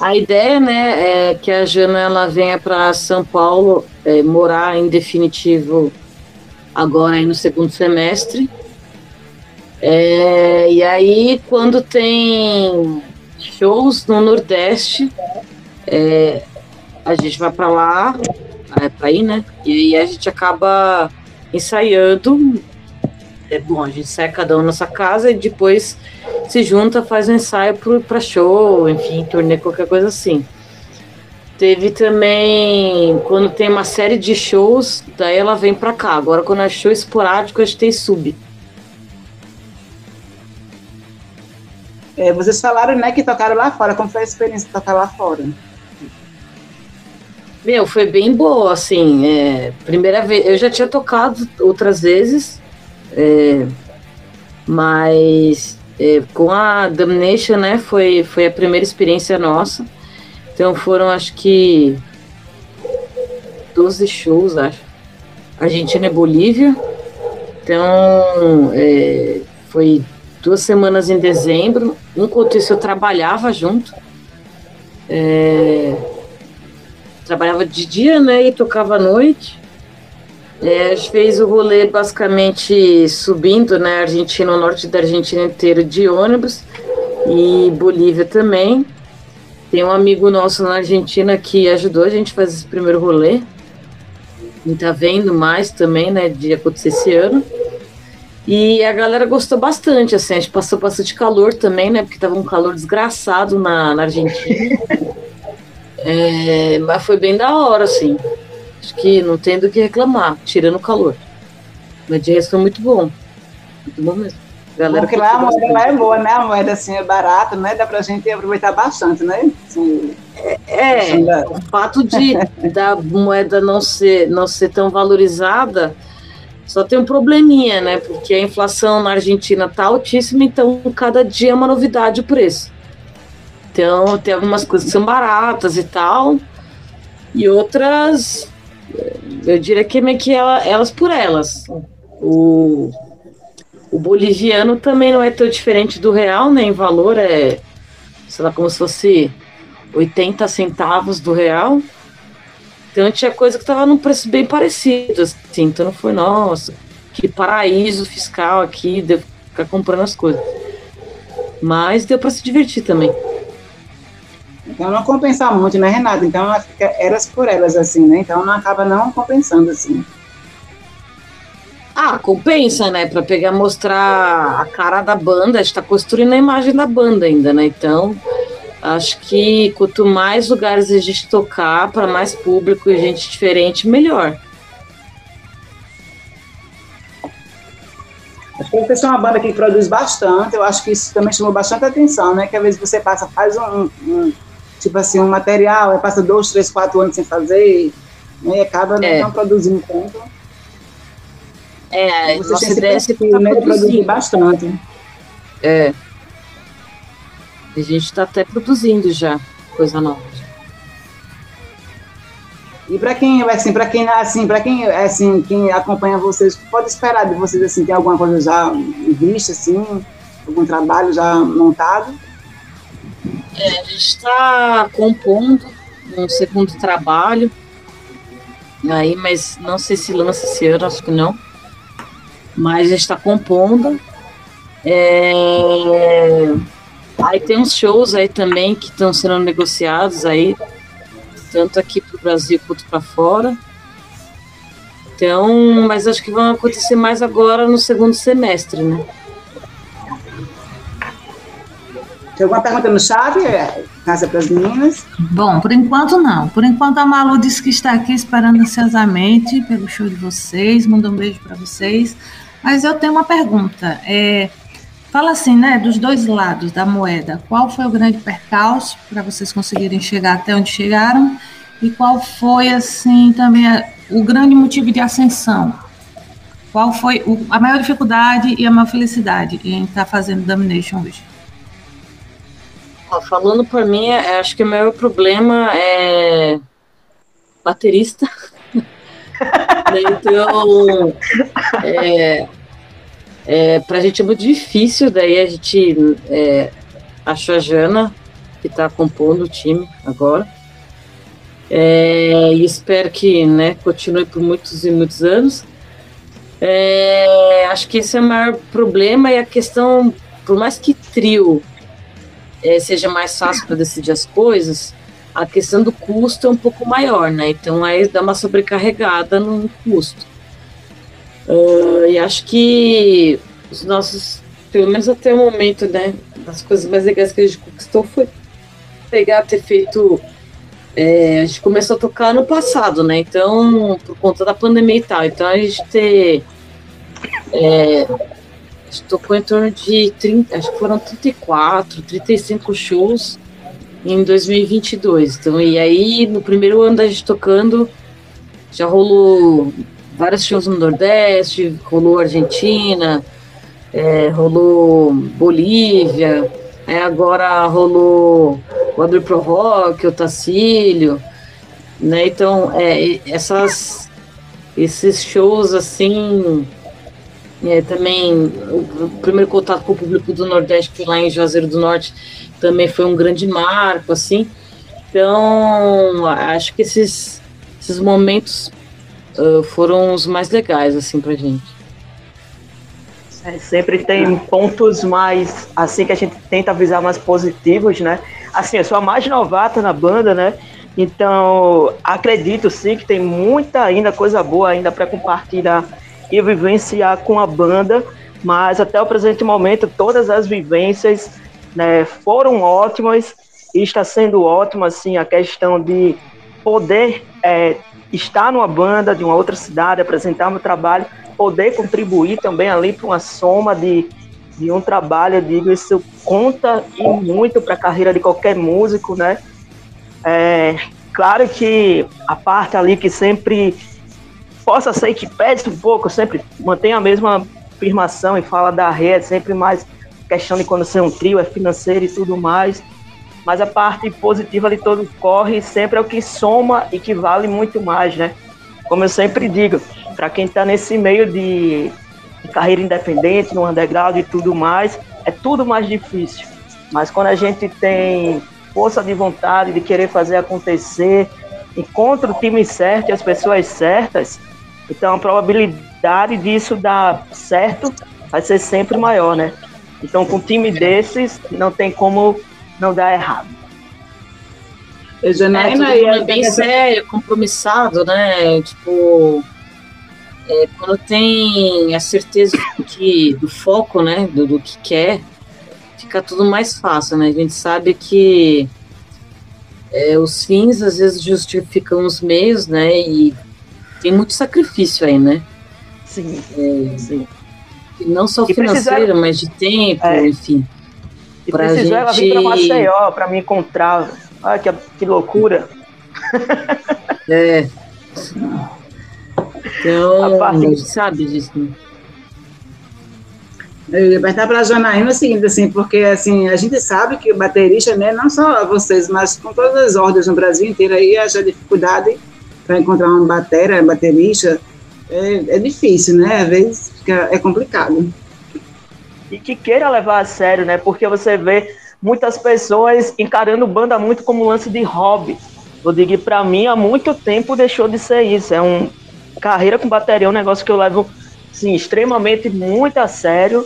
a ideia, né, é que a Jana ela venha para São Paulo é, morar em definitivo agora aí no segundo semestre. É, e aí, quando tem shows no Nordeste, é, a gente vai para lá, é para ir, né? E aí a gente acaba ensaiando. É bom, a gente sai cada um na nossa casa e depois se junta, faz um ensaio para show, enfim, turnê, qualquer coisa assim. Teve também, quando tem uma série de shows, daí ela vem pra cá. Agora, quando é show esporádico, a gente tem sub. É, vocês falaram, né, que tocaram lá fora. Como foi a experiência de tocar lá fora? Meu, foi bem boa, assim. É, primeira vez, eu já tinha tocado outras vezes, é, mas é, com a Damnation, né, foi, foi a primeira experiência nossa. Então foram, acho que, 12 shows, acho. Argentina e Bolívia. Então, é, foi duas semanas em dezembro. Enquanto isso, eu trabalhava junto. É, trabalhava de dia, né, e tocava à noite. É, a gente fez o rolê basicamente subindo, né, Argentina, o norte da Argentina inteiro de ônibus e Bolívia também. Tem um amigo nosso na Argentina que ajudou a gente a fazer esse primeiro rolê. E tá vendo mais também, né, de acontecer esse ano. E a galera gostou bastante, assim, a gente passou bastante calor também, né, porque tava um calor desgraçado na, na Argentina. é, mas foi bem da hora, assim. Acho que não tem do que reclamar, tirando o calor. Mas de resto foi muito bom. Muito bom mesmo. Galera Porque lá a moeda lá é boa, né? A moeda assim é barata, né? Dá pra gente aproveitar bastante, né? Assim, é, é o fato de da moeda não ser, não ser tão valorizada só tem um probleminha, né? Porque a inflação na Argentina tá altíssima, então cada dia é uma novidade o preço. Então tem algumas coisas que são baratas e tal, e outras eu diria que é meio que ela, elas por elas. O, o boliviano também não é tão diferente do real, né? Valor é, sei lá, como se fosse 80 centavos do real. Então tinha coisa que tava num preço bem parecido, assim. Então não foi, nossa, que paraíso fiscal aqui, deu ficar comprando as coisas. Mas deu para se divertir também. Então não compensa muito, né, Renata? Então ela fica elas por elas, assim, né? Então não acaba não compensando, assim. Ah, compensa, né? Para pegar mostrar a cara da banda, a gente tá construindo a imagem da banda ainda, né? Então, acho que quanto mais lugares a gente tocar, para mais público e gente diferente, melhor. Acho que vocês são uma banda que produz bastante, eu acho que isso também chamou bastante atenção, né? Que às vezes você passa, faz um, um tipo assim, um material, aí passa dois, três, quatro anos sem fazer, né? E acaba é. não produzindo tanto. É, você nossa ideia é que né, produzir bastante. É. A gente está até produzindo já coisa nova. E para quem assim, para quem assim, para quem assim, quem acompanha vocês, pode esperar de vocês assim, tem alguma coisa já vista assim, algum trabalho já montado? É, a gente está compondo um segundo trabalho aí, mas não sei se lança esse ano, acho que não mas a gente está compondo. É... Aí tem uns shows aí também que estão sendo negociados aí. tanto aqui para o Brasil quanto para fora. Então, mas acho que vão acontecer mais agora no segundo semestre, né? Tem alguma pergunta no chat, Casa para as meninas? Bom, por enquanto não. Por enquanto a Malu disse que está aqui esperando ansiosamente pelo show de vocês, manda um beijo para vocês. Mas eu tenho uma pergunta. É, fala assim, né, dos dois lados da moeda, qual foi o grande percalço para vocês conseguirem chegar até onde chegaram? E qual foi, assim, também a, o grande motivo de ascensão? Qual foi o, a maior dificuldade e a maior felicidade em estar tá fazendo Domination hoje? Falando por mim, é, acho que o maior problema é baterista. então, é, é, pra gente é muito difícil, daí a gente é, achou a Jana, que está compondo o time agora. É, e espero que né, continue por muitos e muitos anos. É, acho que esse é o maior problema e a questão, por mais que trio é, seja mais fácil para decidir as coisas, a questão do custo é um pouco maior, né? Então aí dá uma sobrecarregada no custo. Uh, e acho que os nossos, pelo menos até o momento, né? As coisas mais legais que a gente conquistou foi pegar, ter feito. É, a gente começou a tocar no passado, né? Então, por conta da pandemia e tal. Então a gente ter. É, tocou em torno de 30, acho que foram 34, 35 shows em 2022. Então, e aí, no primeiro ano da gente tocando, já rolou vários shows no Nordeste, rolou Argentina, é, rolou Bolívia, aí agora rolou o Abre Pro Rock, o Tacílio, né? Então, é, essas, esses shows assim é, também o, primeiro contato com o público do Nordeste foi lá em Juazeiro do Norte também foi um grande marco assim. Então acho que esses, esses momentos uh, foram os mais legais assim pra gente. É, sempre tem pontos mais assim que a gente tenta avisar mais positivos né? Assim eu sou a mais novata na banda né? Então acredito sim que tem muita ainda coisa boa ainda para compartilhar e vivenciar com a banda, mas até o presente momento todas as vivências né, foram ótimas e está sendo ótimo assim a questão de poder é, estar numa banda de uma outra cidade, apresentar meu trabalho, poder contribuir também ali para uma soma de, de um trabalho, eu digo, isso conta e muito para a carreira de qualquer músico, né? É, claro que a parte ali que sempre possa ser que pede um pouco, sempre mantém a mesma afirmação e fala da rede, sempre mais questão de quando ser um trio, é financeiro e tudo mais. Mas a parte positiva ali todo corre sempre é o que soma e que vale muito mais, né? Como eu sempre digo, para quem está nesse meio de, de carreira independente, no underground e tudo mais, é tudo mais difícil. Mas quando a gente tem força de vontade de querer fazer acontecer, encontra o time certo e as pessoas certas, então a probabilidade disso dar certo vai ser sempre maior, né? Então com um time desses não tem como não dar errado. É, Janaína, é, é bem sério, compromissado, né? Tipo, é, quando tem a certeza do, que, do foco, né? Do, do que quer, fica tudo mais fácil, né? A gente sabe que é, os fins às vezes justificam os meios, né? E tem muito sacrifício aí, né? Sim, é, sim. Não só financeiro, mas de tempo, é. enfim. E pra precisou gente... ela vir pra Maceió pra me encontrar. Olha que, que loucura. É. Então, a gente sabe disso, né? Eu ia perguntar para a Janaína o seguinte, assim, porque assim, a gente sabe que o baterista, né, não só vocês, mas com todas as ordens no Brasil inteiro aí, haja dificuldade para encontrar uma bateria, baterista, é, é, difícil, né? Às vezes fica, é complicado. E que queira levar a sério, né? Porque você vê muitas pessoas encarando banda muito como lance de hobby. Eu digo para mim há muito tempo deixou de ser isso. É um carreira com bateria é um negócio que eu levo sim, extremamente muito a sério,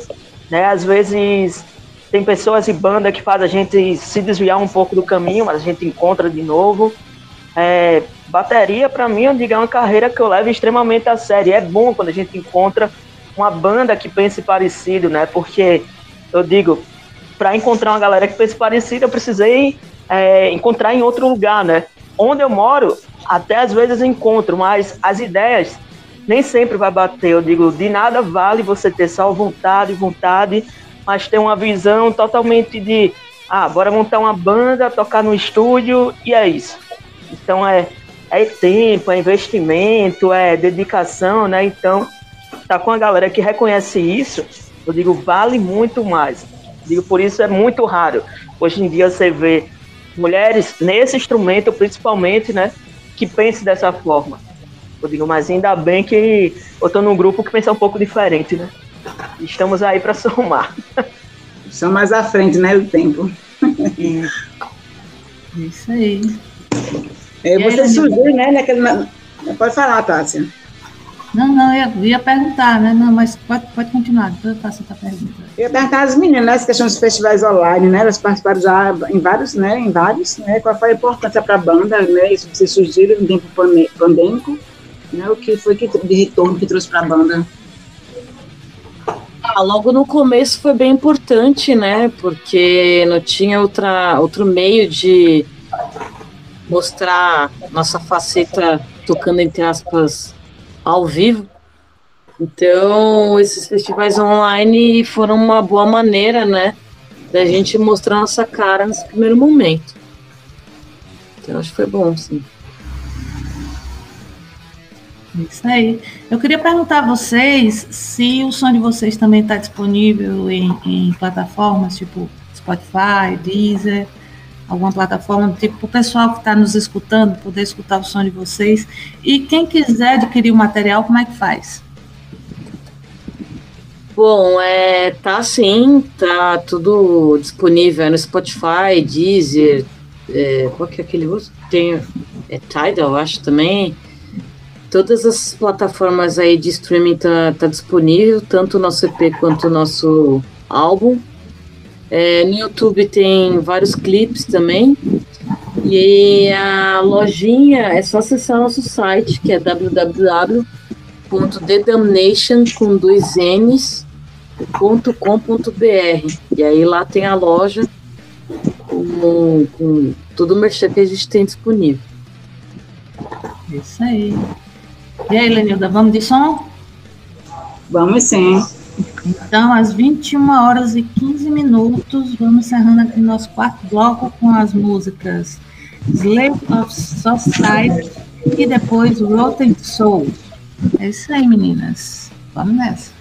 né? Às vezes tem pessoas e banda que faz a gente se desviar um pouco do caminho, mas a gente encontra de novo. É, bateria, para mim, eu digo, é uma carreira que eu levo extremamente a sério. É bom quando a gente encontra uma banda que pense parecido, né? Porque eu digo, para encontrar uma galera que pense parecido, eu precisei é, encontrar em outro lugar, né? Onde eu moro, até às vezes encontro, mas as ideias nem sempre vai bater. Eu digo, de nada vale você ter só vontade, vontade, mas ter uma visão totalmente de, ah, bora montar uma banda, tocar no estúdio e é isso. Então é, é tempo, é investimento, é dedicação, né? Então, tá com a galera que reconhece isso, eu digo, vale muito mais. Digo, por isso é muito raro. Hoje em dia você vê mulheres nesse instrumento, principalmente, né? Que pense dessa forma. Eu digo, mas ainda bem que eu tô num grupo que pensa um pouco diferente, né? Estamos aí para somar. São mais à frente, né, do tempo. Isso aí. É, você surgiu, né, naquele... Pode falar, Tássia. Não, não, eu ia perguntar, né? Não, mas pode, pode continuar, depois eu faço outra pergunta. Eu ia perguntar às meninas, né, essa questão dos festivais online, né? Elas participaram já em vários, né? Em vários, né? Qual foi a importância para a banda, né? Isso vocês surgiram em tempo pandêmico, né? O que foi que, de retorno que trouxe para a banda? Ah, logo no começo foi bem importante, né? Porque não tinha outra, outro meio de mostrar nossa faceta tocando entre aspas ao vivo. Então, esses festivais online foram uma boa maneira, né, da gente mostrar nossa cara nesse primeiro momento. Então, acho que foi bom, sim. Isso aí. Eu queria perguntar a vocês se o som de vocês também está disponível em, em plataformas tipo Spotify, Deezer, alguma plataforma, tipo, o pessoal que está nos escutando, poder escutar o som de vocês. E quem quiser adquirir o material, como é que faz? Bom, é, tá sim, tá tudo disponível no Spotify, Deezer, é, qual que é aquele outro? Tem, é Tidal, acho também. Todas as plataformas aí de streaming tá, tá disponível, tanto o nosso EP quanto o nosso álbum. É, no YouTube tem vários clipes também. E a lojinha é só acessar nosso site, que é www.thedamnation com dois N's, .com.br. E aí lá tem a loja com, com todo o merchan que a gente tem disponível. Isso aí. E aí, Lenilda, vamos de som? Vamos sim. Então, às 21 horas e 15 minutos, vamos encerrando aqui nosso quarto bloco com as músicas Slave of Society e depois Rotten Soul. É isso aí, meninas. Vamos nessa.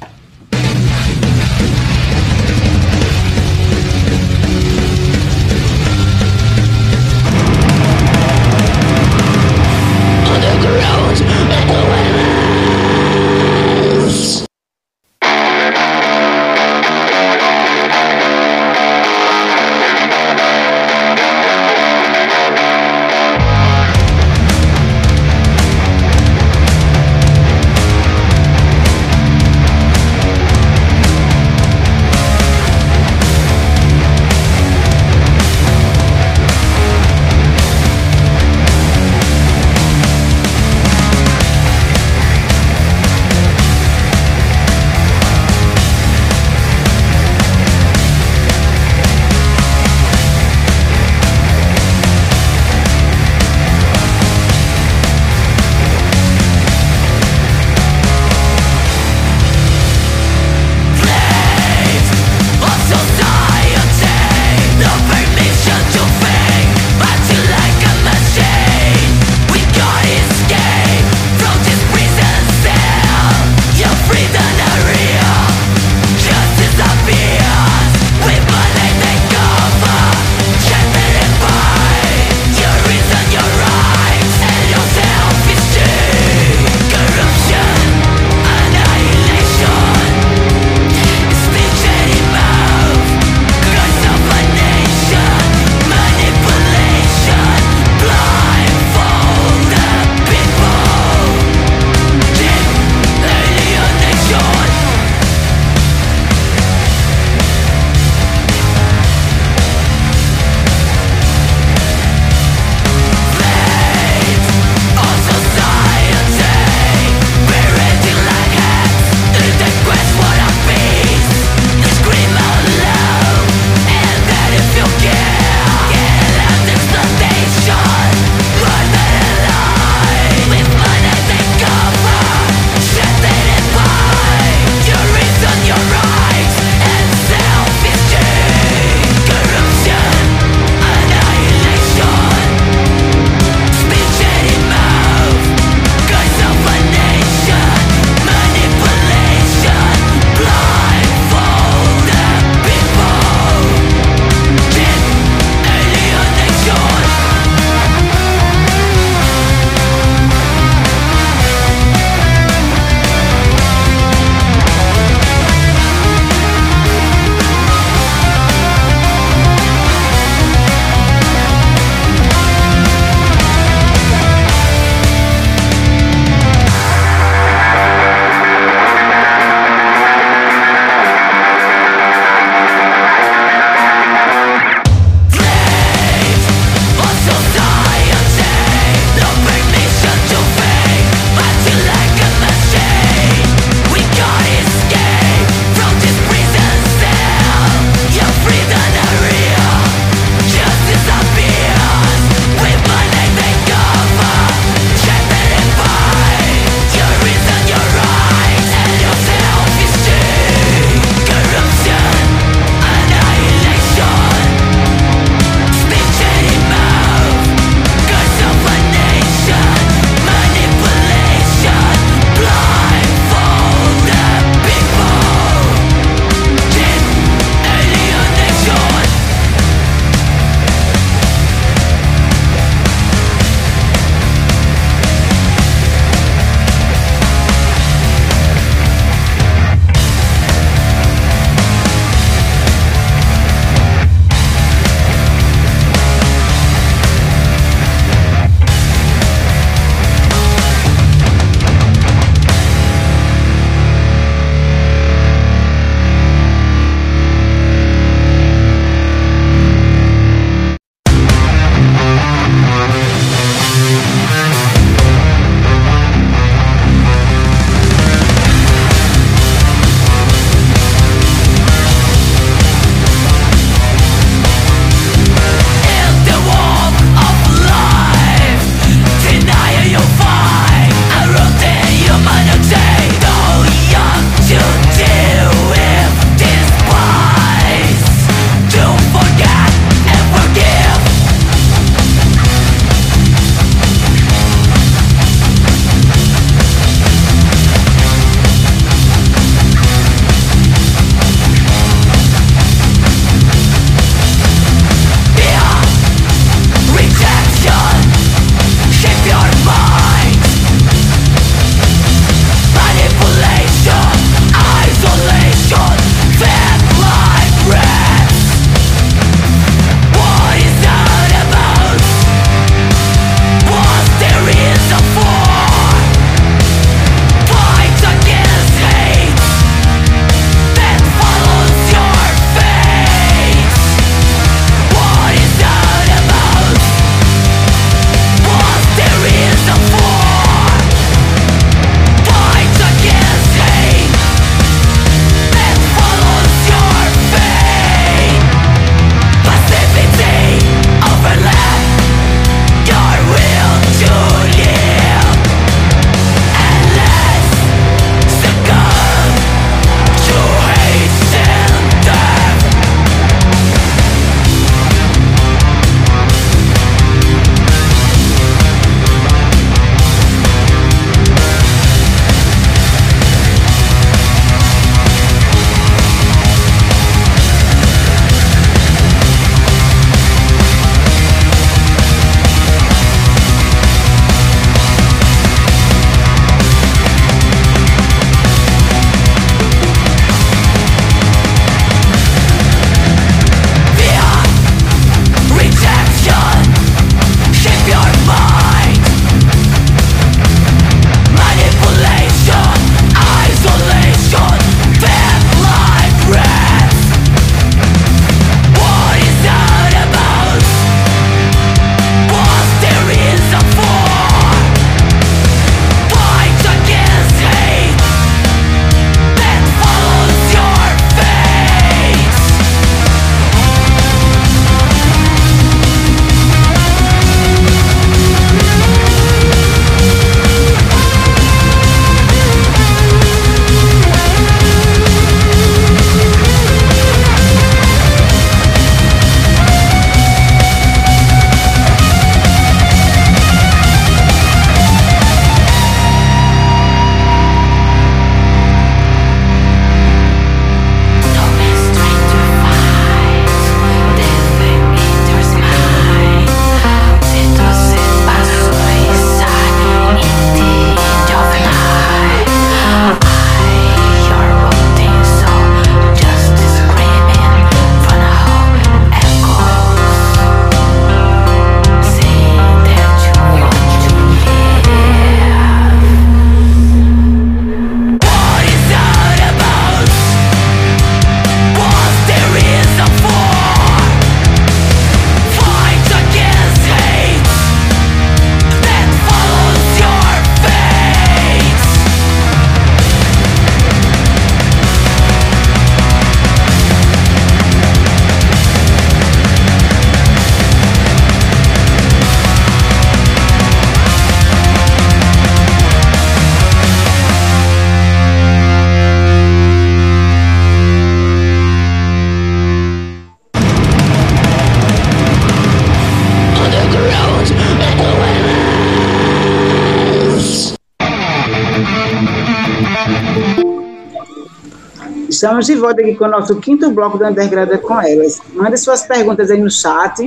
Estamos de volta aqui com o nosso quinto bloco do Underground com elas. Mande suas perguntas aí no chat.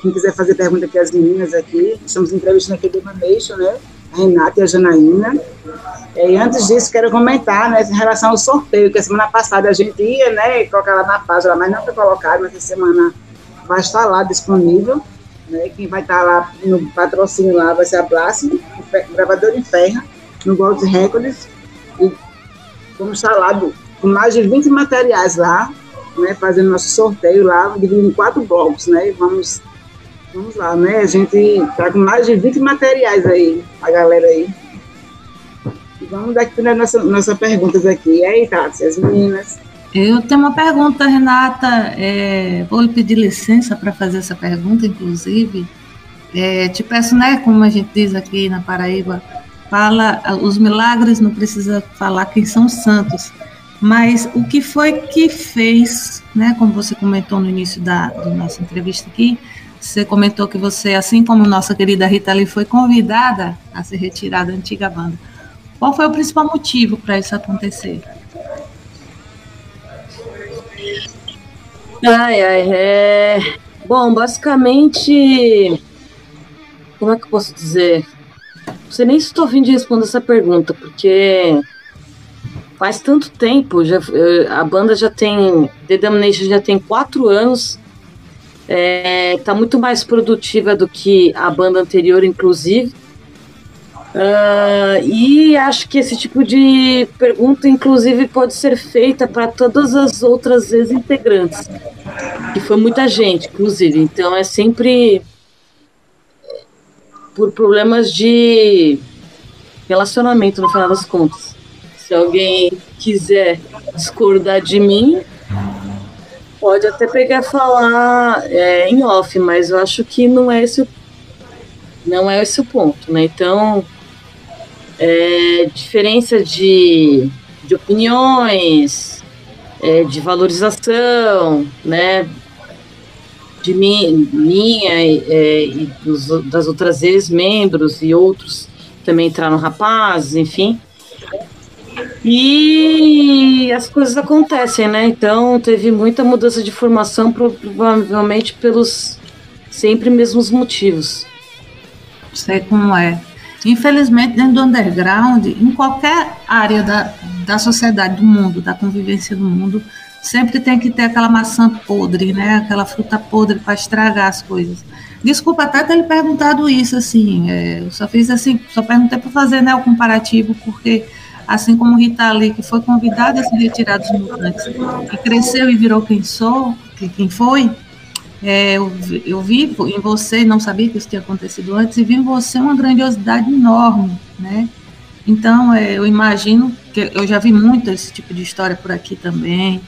Quem quiser fazer pergunta aqui, as meninas aqui. Estamos entrevistando aqui a Demanation, né? A Renata e a Janaína. E antes disso, quero comentar né, em relação ao sorteio, que a semana passada a gente ia né, colocar lá na página, mas não foi colocado, mas essa semana vai estar lá disponível. Né, quem vai estar lá no patrocínio lá vai ser a Blast, gravador em ferro, no Gold Records. E vamos estar lá do, com mais de 20 materiais lá, né, fazendo nosso sorteio lá, dividindo em quatro blocos, né? Vamos, vamos lá, né? A gente tá com mais de 20 materiais aí, a galera aí. E vamos dar aqui nas nossa, nossas perguntas aqui. E aí, Tati, as meninas. Eu tenho uma pergunta, Renata. É, vou lhe pedir licença para fazer essa pergunta, inclusive. É, te peço, né, como a gente diz aqui na Paraíba, fala os milagres, não precisa falar quem são os santos. Mas o que foi que fez, né, como você comentou no início da, nossa entrevista aqui, você comentou que você, assim como nossa querida Rita ali, foi convidada a se retirar da antiga banda. Qual foi o principal motivo para isso acontecer? Ai, ai, é... Bom, basicamente, como é que eu posso dizer? Não sei nem se estou vindo de responder essa pergunta, porque faz tanto tempo, já, a banda já tem, The Damnation já tem quatro anos, é, tá muito mais produtiva do que a banda anterior, inclusive. Uh, e acho que esse tipo de pergunta, inclusive, pode ser feita para todas as outras ex-integrantes, que foi muita gente, inclusive. Então é sempre por problemas de relacionamento, no final das contas. Se alguém quiser discordar de mim, pode até pegar falar é, em off, mas eu acho que não é esse, não é esse o ponto, né? Então, é, diferença de, de opiniões, é, de valorização, né? De mim, minha é, e dos, das outras ex-membros e outros também entraram rapazes, enfim. E as coisas acontecem, né? Então teve muita mudança de formação, provavelmente pelos sempre mesmos motivos. Sei como é. Infelizmente, dentro do underground, em qualquer área da, da sociedade, do mundo, da convivência do mundo, sempre tem que ter aquela maçã podre, né? Aquela fruta podre para estragar as coisas. Desculpa até ter lhe perguntado isso, assim. É, eu só fiz assim, só perguntei para fazer né, o comparativo, porque assim como Rita Lee, que foi convidada a se retirar dos mutantes, e cresceu e virou quem sou, quem foi, é, eu, eu vi em você, não sabia que isso tinha acontecido antes, e vi em você uma grandiosidade enorme, né? Então, é, eu imagino que eu já vi muito esse tipo de história por aqui também,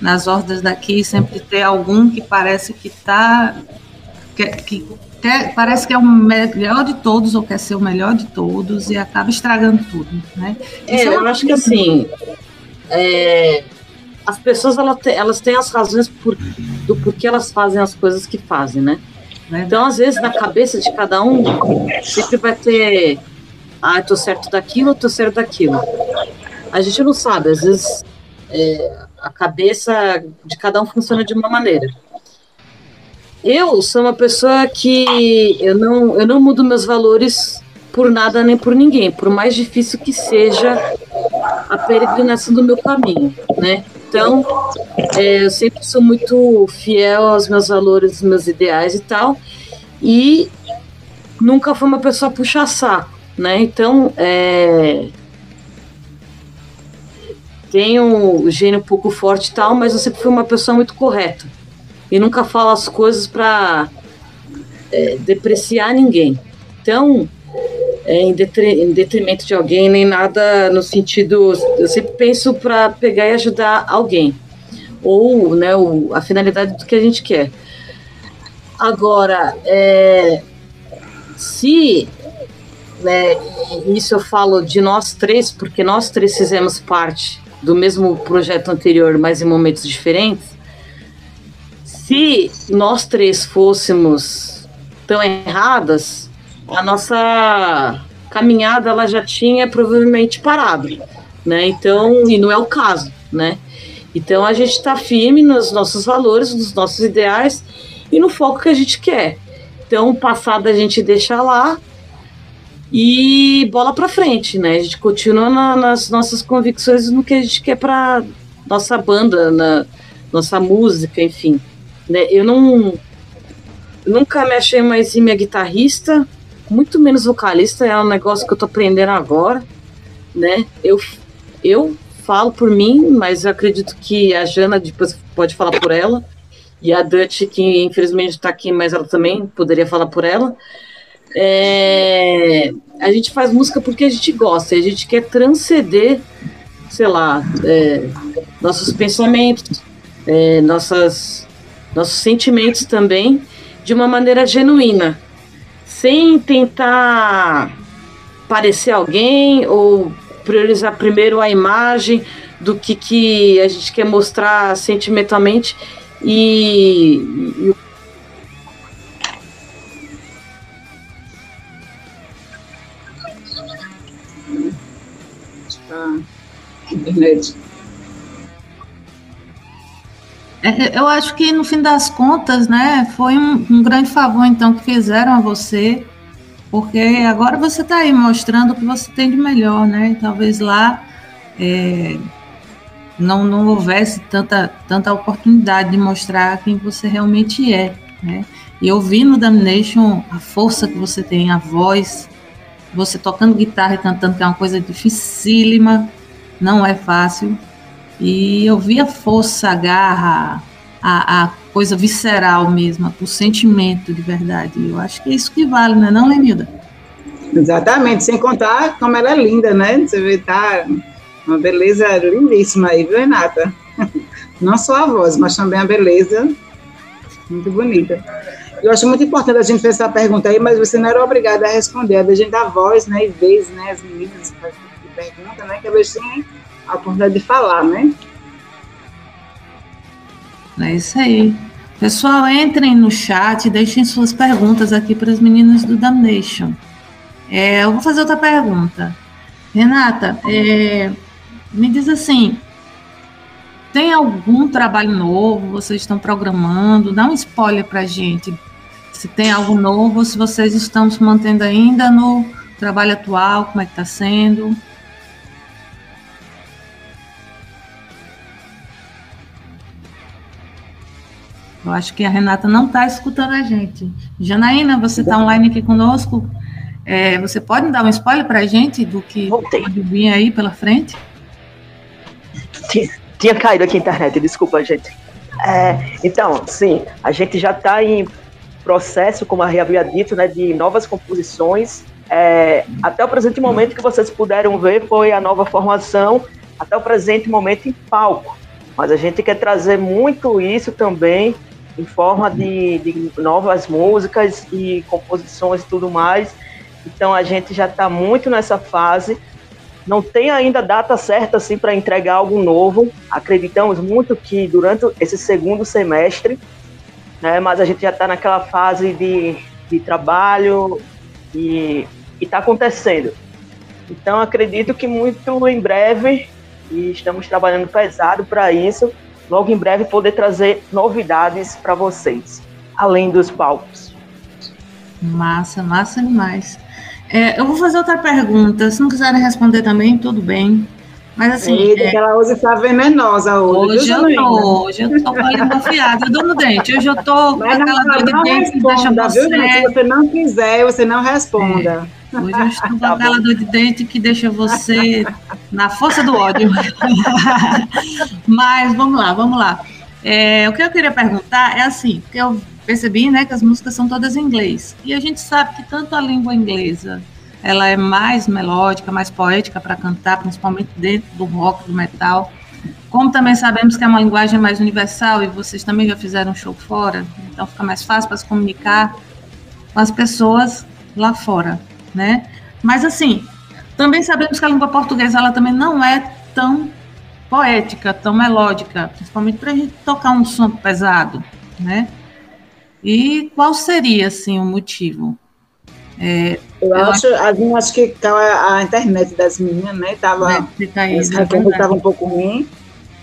nas hordas daqui, sempre ter algum que parece que está que, que quer, parece que é o melhor de todos ou quer ser o melhor de todos e acaba estragando tudo, né? É, é eu acho que assim, é, as pessoas elas têm, elas têm as razões por, do porquê elas fazem as coisas que fazem, né? Então, às vezes, na cabeça de cada um, sempre vai ter, ah, tô certo daquilo, tô certo daquilo. A gente não sabe, às vezes é, a cabeça de cada um funciona de uma maneira. Eu sou uma pessoa que eu não, eu não mudo meus valores por nada nem por ninguém, por mais difícil que seja a peregrinação do meu caminho, né? Então, é, eu sempre sou muito fiel aos meus valores, meus ideais e tal, e nunca fui uma pessoa puxa saco, né? Então, é, tenho o gênio um pouco forte e tal, mas eu sempre fui uma pessoa muito correta e nunca fala as coisas para é, depreciar ninguém. Então, é, em, detri em, detrimento de alguém, nem nada no sentido. Eu sempre penso para pegar e ajudar alguém, ou né, o, a finalidade do que a gente quer. Agora, é, se né, isso eu falo de nós três, porque nós três fizemos parte do mesmo projeto anterior, mas em momentos diferentes se nós três fôssemos tão erradas, a nossa caminhada ela já tinha provavelmente parado, né? Então, e não é o caso, né? Então a gente está firme nos nossos valores, nos nossos ideais e no foco que a gente quer. Então o passado a gente deixa lá e bola para frente, né? A gente continua na, nas nossas convicções no que a gente quer para nossa banda, na nossa música, enfim. Né? Eu não nunca me achei mais minha guitarrista, muito menos vocalista, é um negócio que eu tô aprendendo agora, né? Eu eu falo por mim, mas acredito que a Jana depois pode falar por ela. E a Dutch, que infelizmente está aqui, mas ela também poderia falar por ela. É, a gente faz música porque a gente gosta, a gente quer transcender, sei lá, é, nossos pensamentos, é, nossas, nossos sentimentos também, de uma maneira genuína, sem tentar parecer alguém ou priorizar primeiro a imagem do que, que a gente quer mostrar sentimentalmente e, e internet. Eu acho que no fim das contas, né, foi um, um grande favor então que fizeram a você porque agora você está aí mostrando o que você tem de melhor, né? Talvez lá é, não, não houvesse tanta, tanta oportunidade de mostrar quem você realmente é, né? E eu vi no Damnation a força que você tem, a voz, você tocando guitarra e cantando, que é uma coisa dificílima, não é fácil. E eu vi a força, a garra, a, a coisa visceral mesmo, o sentimento de verdade. Eu acho que é isso que vale, não é não, Lenilda? Exatamente, sem contar como ela é linda, né? Você vê, tá uma beleza lindíssima aí, viu, Renata? Não só a voz, mas também a beleza, muito bonita. Eu acho muito importante a gente fazer essa pergunta aí, mas você não era obrigada a responder, a gente dá voz, né, e vez, né, as meninas que fazem pergunta, né, que elas têm a oportunidade de falar, né? É isso aí. Pessoal, entrem no chat, deixem suas perguntas aqui para as meninas do Damnation. É, eu vou fazer outra pergunta. Renata, é, me diz assim, tem algum trabalho novo vocês estão programando? Dá um spoiler para a gente. Se tem algo novo, se vocês estão se mantendo ainda no trabalho atual, como é que está sendo? Eu acho que a Renata não está escutando a gente. Janaína, você está online aqui conosco. É, você pode dar um spoiler para a gente do que Voltei. pode vir aí pela frente? Tinha, tinha caído aqui a internet, desculpa, gente. É, então, sim, a gente já está em processo, como a Ria havia dito, né, de novas composições. É, até o presente momento que vocês puderam ver foi a nova formação, até o presente momento em palco. Mas a gente quer trazer muito isso também em forma de, de novas músicas e composições e tudo mais. Então a gente já está muito nessa fase. Não tem ainda data certa assim para entregar algo novo. Acreditamos muito que durante esse segundo semestre, né? Mas a gente já está naquela fase de, de trabalho e está acontecendo. Então acredito que muito em breve e estamos trabalhando pesado para isso logo em breve poder trazer novidades para vocês, além dos palcos. Massa, massa demais. É, eu vou fazer outra pergunta. Se não quiserem responder também, tudo bem. Mas assim. Eita, é... aquela hoje está venenosa hoje. Hoje eu tô, hoje eu tô com a língua afiada. Eu dou no dente. Hoje eu tô com aquela dor de dente que deixa você. Viu, Se você não quiser, você não responda. É. Hoje eu estou com tá aquela dor de dente que deixa você na força do ódio. Mas vamos lá, vamos lá. É, o que eu queria perguntar é assim, que eu percebi, né, que as músicas são todas em inglês. E a gente sabe que tanto a língua inglesa, ela é mais melódica, mais poética para cantar, principalmente dentro do rock, do metal. Como também sabemos que é uma linguagem mais universal e vocês também já fizeram um show fora, então fica mais fácil para se comunicar com as pessoas lá fora né? Mas assim, também sabemos que a língua portuguesa ela também não é tão poética, tão melódica, principalmente para a gente tocar um som pesado, né? E qual seria assim o motivo? É, eu, eu acho, acho, acho que a, a internet das meninas, né? Tava, né, tá aí, estava um pouco ruim.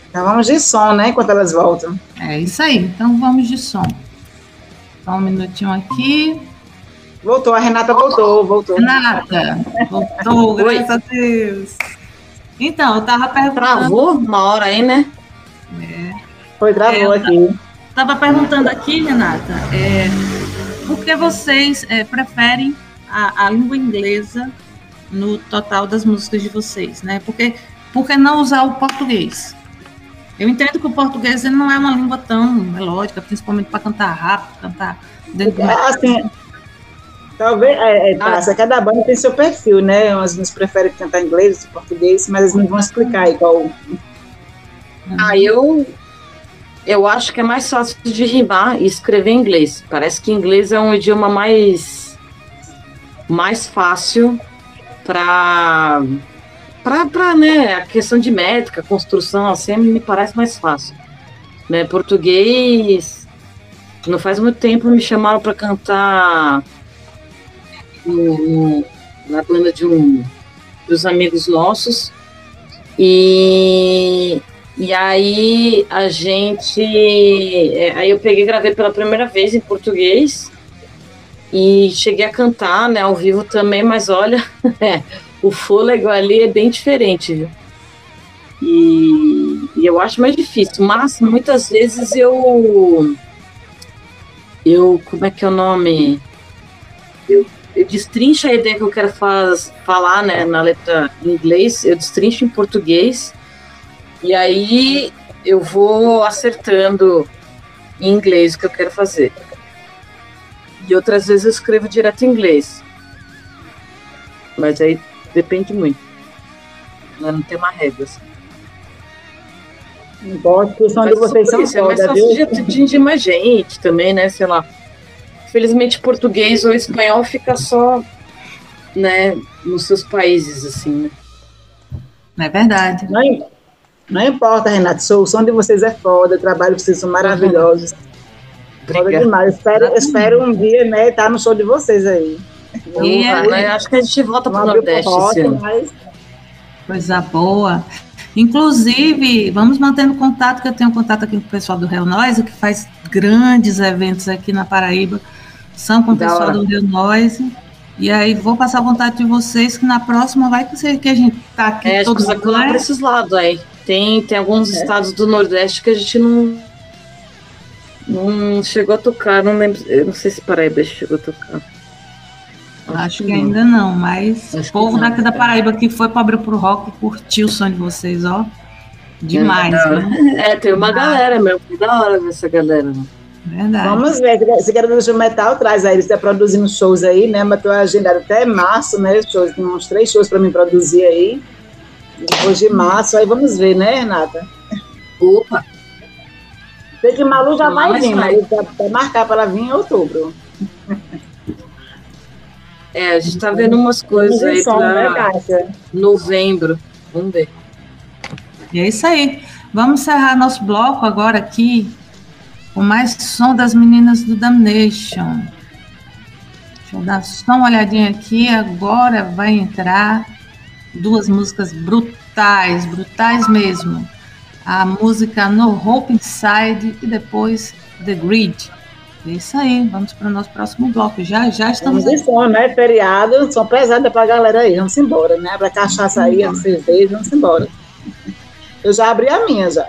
Então vamos de som, né? Enquanto elas voltam. É isso aí. Então vamos de som. Só um minutinho aqui. Voltou, a Renata voltou, voltou. Renata, voltou, graças a Deus. Então, eu tava perguntando. Travou uma hora aí, né? É. Foi, travou é, aqui. Tava perguntando aqui, Renata, é, por que vocês é, preferem a, a, língua inglesa no total das músicas de vocês, né? Porque, por que não usar o português? Eu entendo que o português não é uma língua tão melódica, principalmente para cantar rápido, cantar dentro é, assim, Talvez, é, é, ah. cada banda tem seu perfil, né? Umas nos preferem cantar inglês, português, mas eles não vão explicar igual. Ah, eu eu acho que é mais fácil de rimar e escrever em inglês. Parece que inglês é um idioma mais mais fácil para para né, a questão de métrica, construção, assim, me parece mais fácil. Né, português, não faz muito tempo me chamaram para cantar na banda de um dos amigos nossos e e aí a gente. É, aí eu peguei gravei pela primeira vez em português. E cheguei a cantar, né, ao vivo também, mas olha, é, o fôlego ali é bem diferente, viu? E, e, eu acho mais difícil, mas muitas vezes eu. Eu. Como é que é o nome? Eu, eu destrincho a ideia que eu quero faz, falar né, na letra em inglês, eu destrincho em português e aí eu vou acertando em inglês o que eu quero fazer. E outras vezes eu escrevo direto em inglês. Mas aí depende muito. Não tem uma regra. Assim. Não gosto que o som de vocês são isso, é mais fácil de atingir mais gente também, né? Sei lá. Felizmente português ou espanhol fica só, né, nos seus países, assim, né? É verdade. Não, não importa, Renato, o som de vocês é foda, o trabalho de vocês são maravilhosos. Foda demais. Espero, espero um dia, né, estar tá no show de vocês aí. E, é, acho que a gente volta para o Nordeste esse mas... Coisa boa. Inclusive, vamos mantendo contato, que eu tenho contato aqui com o pessoal do Real Noise, que faz grandes eventos aqui na Paraíba. São com o pessoal hora. do Real Noise. E aí vou passar a vontade de vocês que na próxima vai ser que a gente tá aqui é, todos acho que vai para esses lados aí. Tem, tem alguns é. estados do Nordeste que a gente não, não chegou a tocar, não lembro, eu não sei se Paraíba chegou a tocar. Acho, Acho que, ainda não, mas o povo daqui da Paraíba que foi para abrir pro rock curtiu o som de vocês, ó. Demais, é, né? É, tem uma galera mesmo, que da hora ver essa galera. Né? Verdade. Vamos ver, se quer do metal, traz aí, ele está produzindo shows aí, né? Mas tô agendado até março, né? Shows, tem uns três shows para mim produzir aí. Depois de março, aí vamos ver, né, Renata? Opa! Sei que Malu já vai vir, mas vai marcar para ela vir em outubro. É, a gente tá vendo umas coisas aí para né, novembro. Vamos ver. E é isso aí. Vamos encerrar nosso bloco agora aqui com mais som das meninas do Damnation. Deixa eu dar só uma olhadinha aqui. Agora vai entrar duas músicas brutais, brutais mesmo. A música No Hope Inside e depois The Grid. É isso aí, vamos para o nosso próximo bloco. Já, já estamos. Vamos som, né? Feriado, são pesadas para a galera aí. Vamos embora, né? Para cachaça aí, a cerveja, vamos embora. Eu já abri a minha já.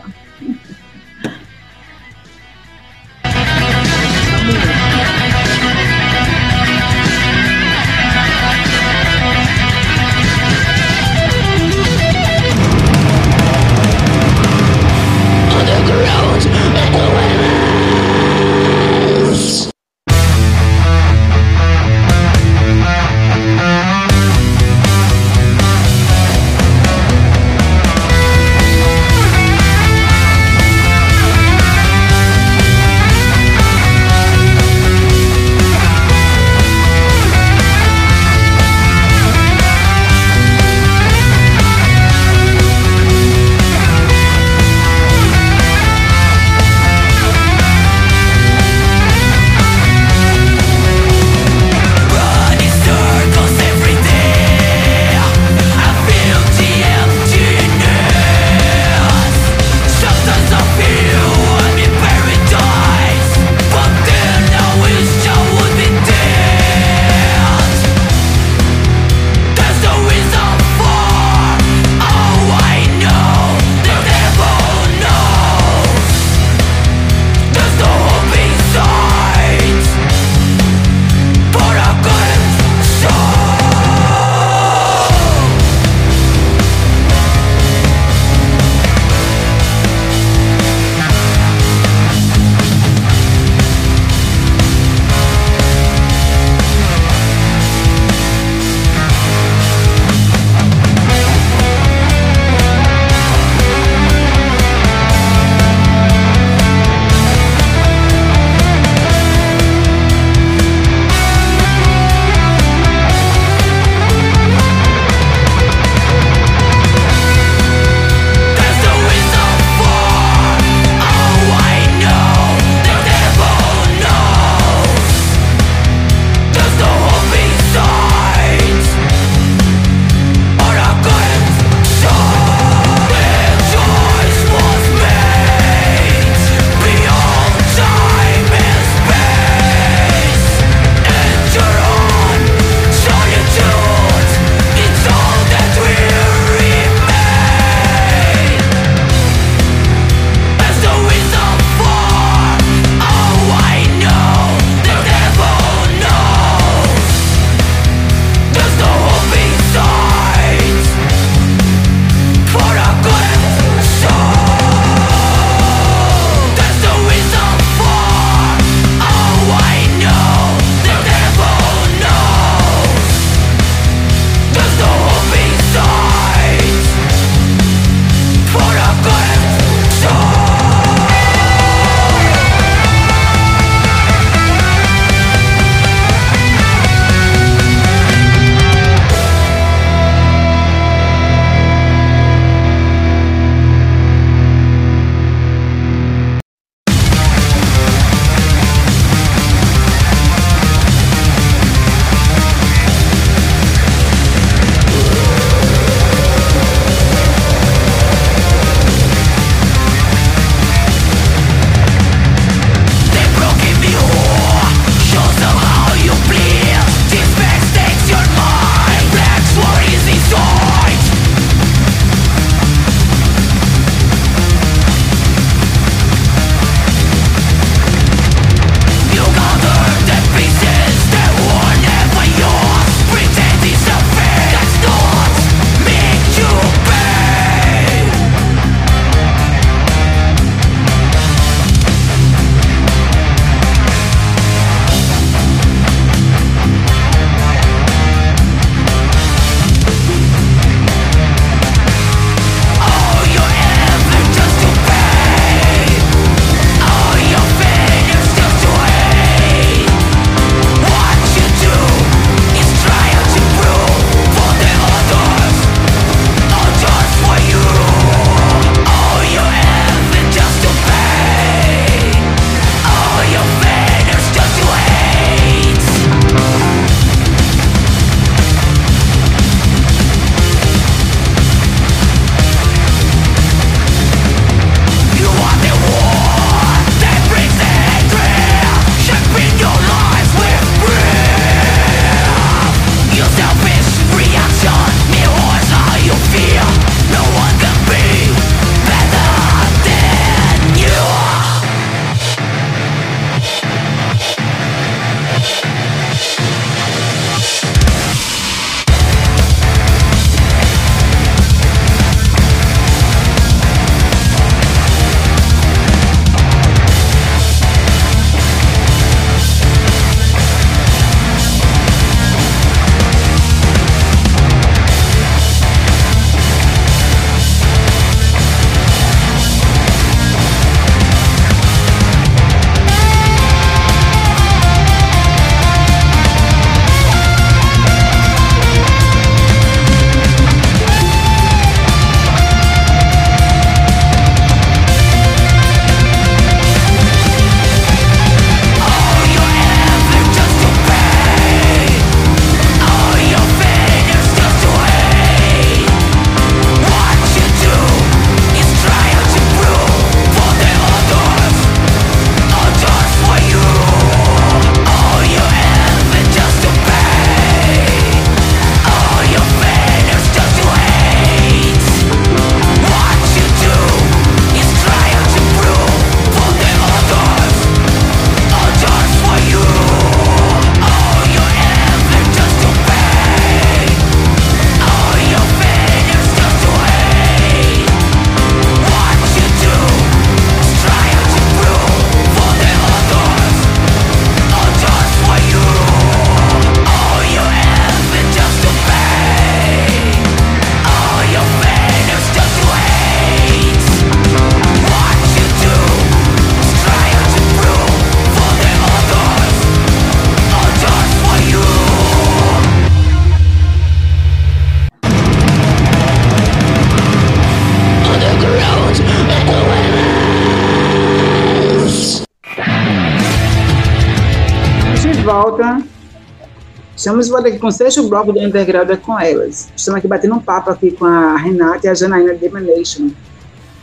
Estamos volta aqui com o sexto bloco do Underground é com elas. Estamos aqui batendo um papo aqui com a Renata e a Janaína Demanation.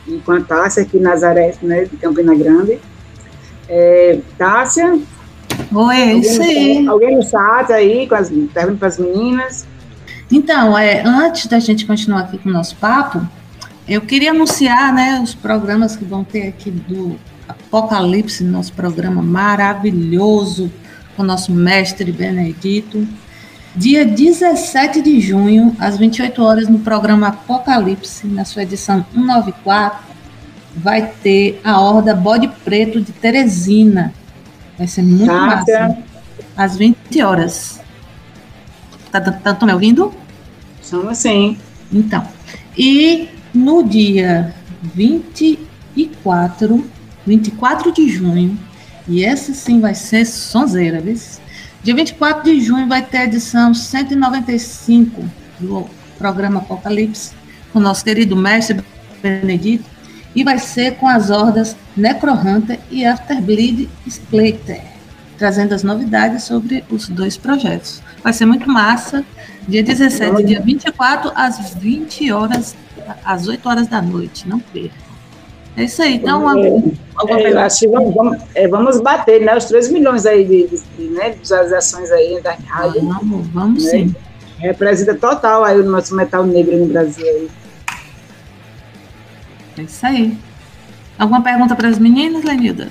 E com a Tássia aqui Nazaré, né, de Campina Grande. É, Tássia? Oi, isso aí. Alguém no chat aí, com as, para as meninas? Então, é, antes da gente continuar aqui com o nosso papo, eu queria anunciar né, os programas que vão ter aqui do Apocalipse, nosso programa maravilhoso, com o nosso mestre Benedito. Dia 17 de junho, às 28 horas, no programa Apocalipse, na sua edição 194, vai ter a Horda Bode Preto de Teresina. Vai ser muito tá, massa. Às 20 horas. Tá, tá, tá me ouvindo? Estamos sim. Então. E no dia 24, 24 de junho, e essa sim vai ser sonzeira, viu? Dia 24 de junho vai ter a edição 195 do programa Apocalipse, com nosso querido mestre Benedito, e vai ser com as hordas Necrohunter e Afterbleed Splater, trazendo as novidades sobre os dois projetos. Vai ser muito massa, dia 17 dia 24, às 20 horas, às 8 horas da noite, não perca. É isso aí. Então, é, acho que vamos, vamos, é, vamos, bater né, os 3 milhões aí de, de, de né, visualizações aí da rádio. Vamos, vamos né? sim. Representa total aí o nosso metal negro no Brasil aí. É isso aí. Alguma pergunta para as meninas, Lenilda?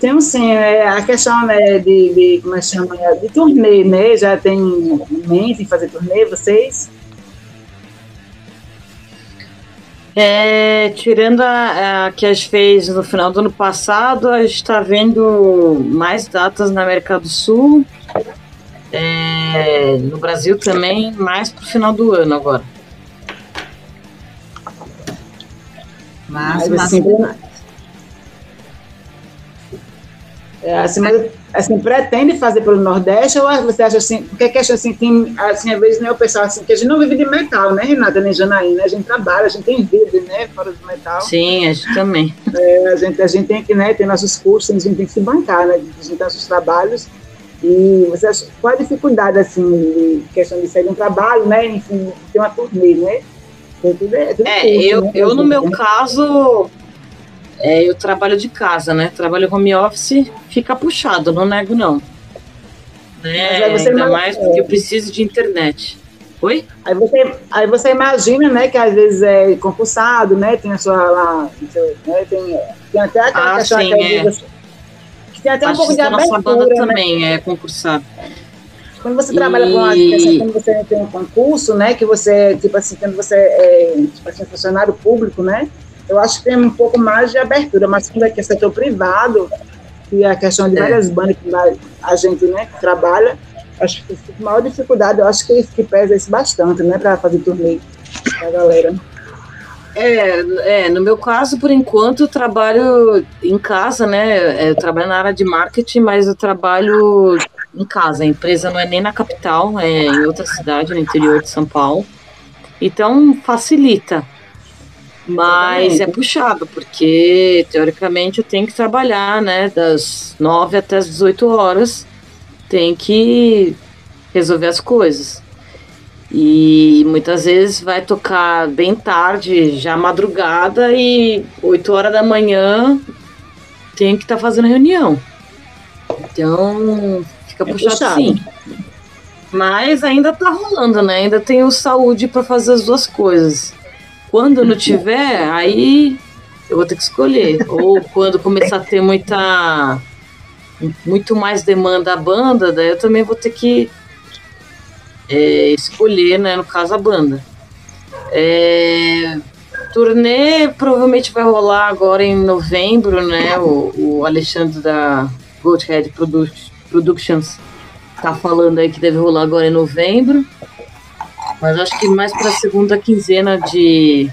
Temos sim, é, a questão né, de, de, como é que chama, de turnê, né? Já tem em mente em fazer turnê, vocês? É, tirando a, a, que a gente fez no final do ano passado, a gente está vendo mais datas na América do Sul, é, no Brasil também, mais para o final do ano agora. Mas, mas assim, é, assim, mas assim, pretende fazer pelo Nordeste ou você acha assim, porque que acha assim, tem, assim, às vezes, né, o pessoal assim, que a gente não vive de metal, né, Renata, nem Janaína, a gente trabalha, a gente tem vida, né, fora do metal. Sim, a gente também. É, a, gente, a gente tem que, né, ter nossos cursos, a gente tem que se bancar, né, a gente tem nossos trabalhos, e você acha, qual a dificuldade, assim, de questão de sair de um trabalho, né, enfim, ter uma turnê, né? Tudo é, tudo é, curso, eu, né, eu no meu caso, é, eu trabalho de casa, né? Trabalho home office, fica puxado, não nego não. Né? Ainda mais porque eu preciso de internet. Oi? Aí você, aí você imagina, né, que às vezes é concursado, né? Tem a sua lá, né, tem, tem até aquela ah, questão sim, que, é. que tem até um pouco de abertura, nossa banda né? também é concursado. Quando você e... trabalha com a quando você tem um concurso, né, que você, tipo assim, quando você é, tipo assim, funcionário público, né, eu acho que tem um pouco mais de abertura, mas quando é que é setor privado, e a questão de é. várias bandas que a gente né, trabalha, acho que a maior dificuldade, eu acho que, que pesa isso bastante, né, para fazer turnê a galera. É, é, no meu caso, por enquanto, eu trabalho em casa, né? É, eu trabalho na área de marketing, mas eu trabalho em casa. A empresa não é nem na capital, é em outra cidade, no interior de São Paulo. Então, facilita. Mas é puxado, porque teoricamente eu tenho que trabalhar, né? Das 9 até as 18 horas, tem que resolver as coisas. E muitas vezes vai tocar bem tarde, já madrugada, e 8 horas da manhã tem que estar tá fazendo reunião. Então fica é puxado, puxado sim. Mas ainda tá rolando, né? Ainda tenho saúde para fazer as duas coisas. Quando não tiver, aí eu vou ter que escolher. Ou quando começar a ter muita muito mais demanda a banda, daí eu também vou ter que é, escolher, né, no caso a banda. É, turnê provavelmente vai rolar agora em novembro, né? O, o Alexandre da Goldhead Productions tá falando aí que deve rolar agora em novembro. Mas acho que mais para a segunda quinzena de,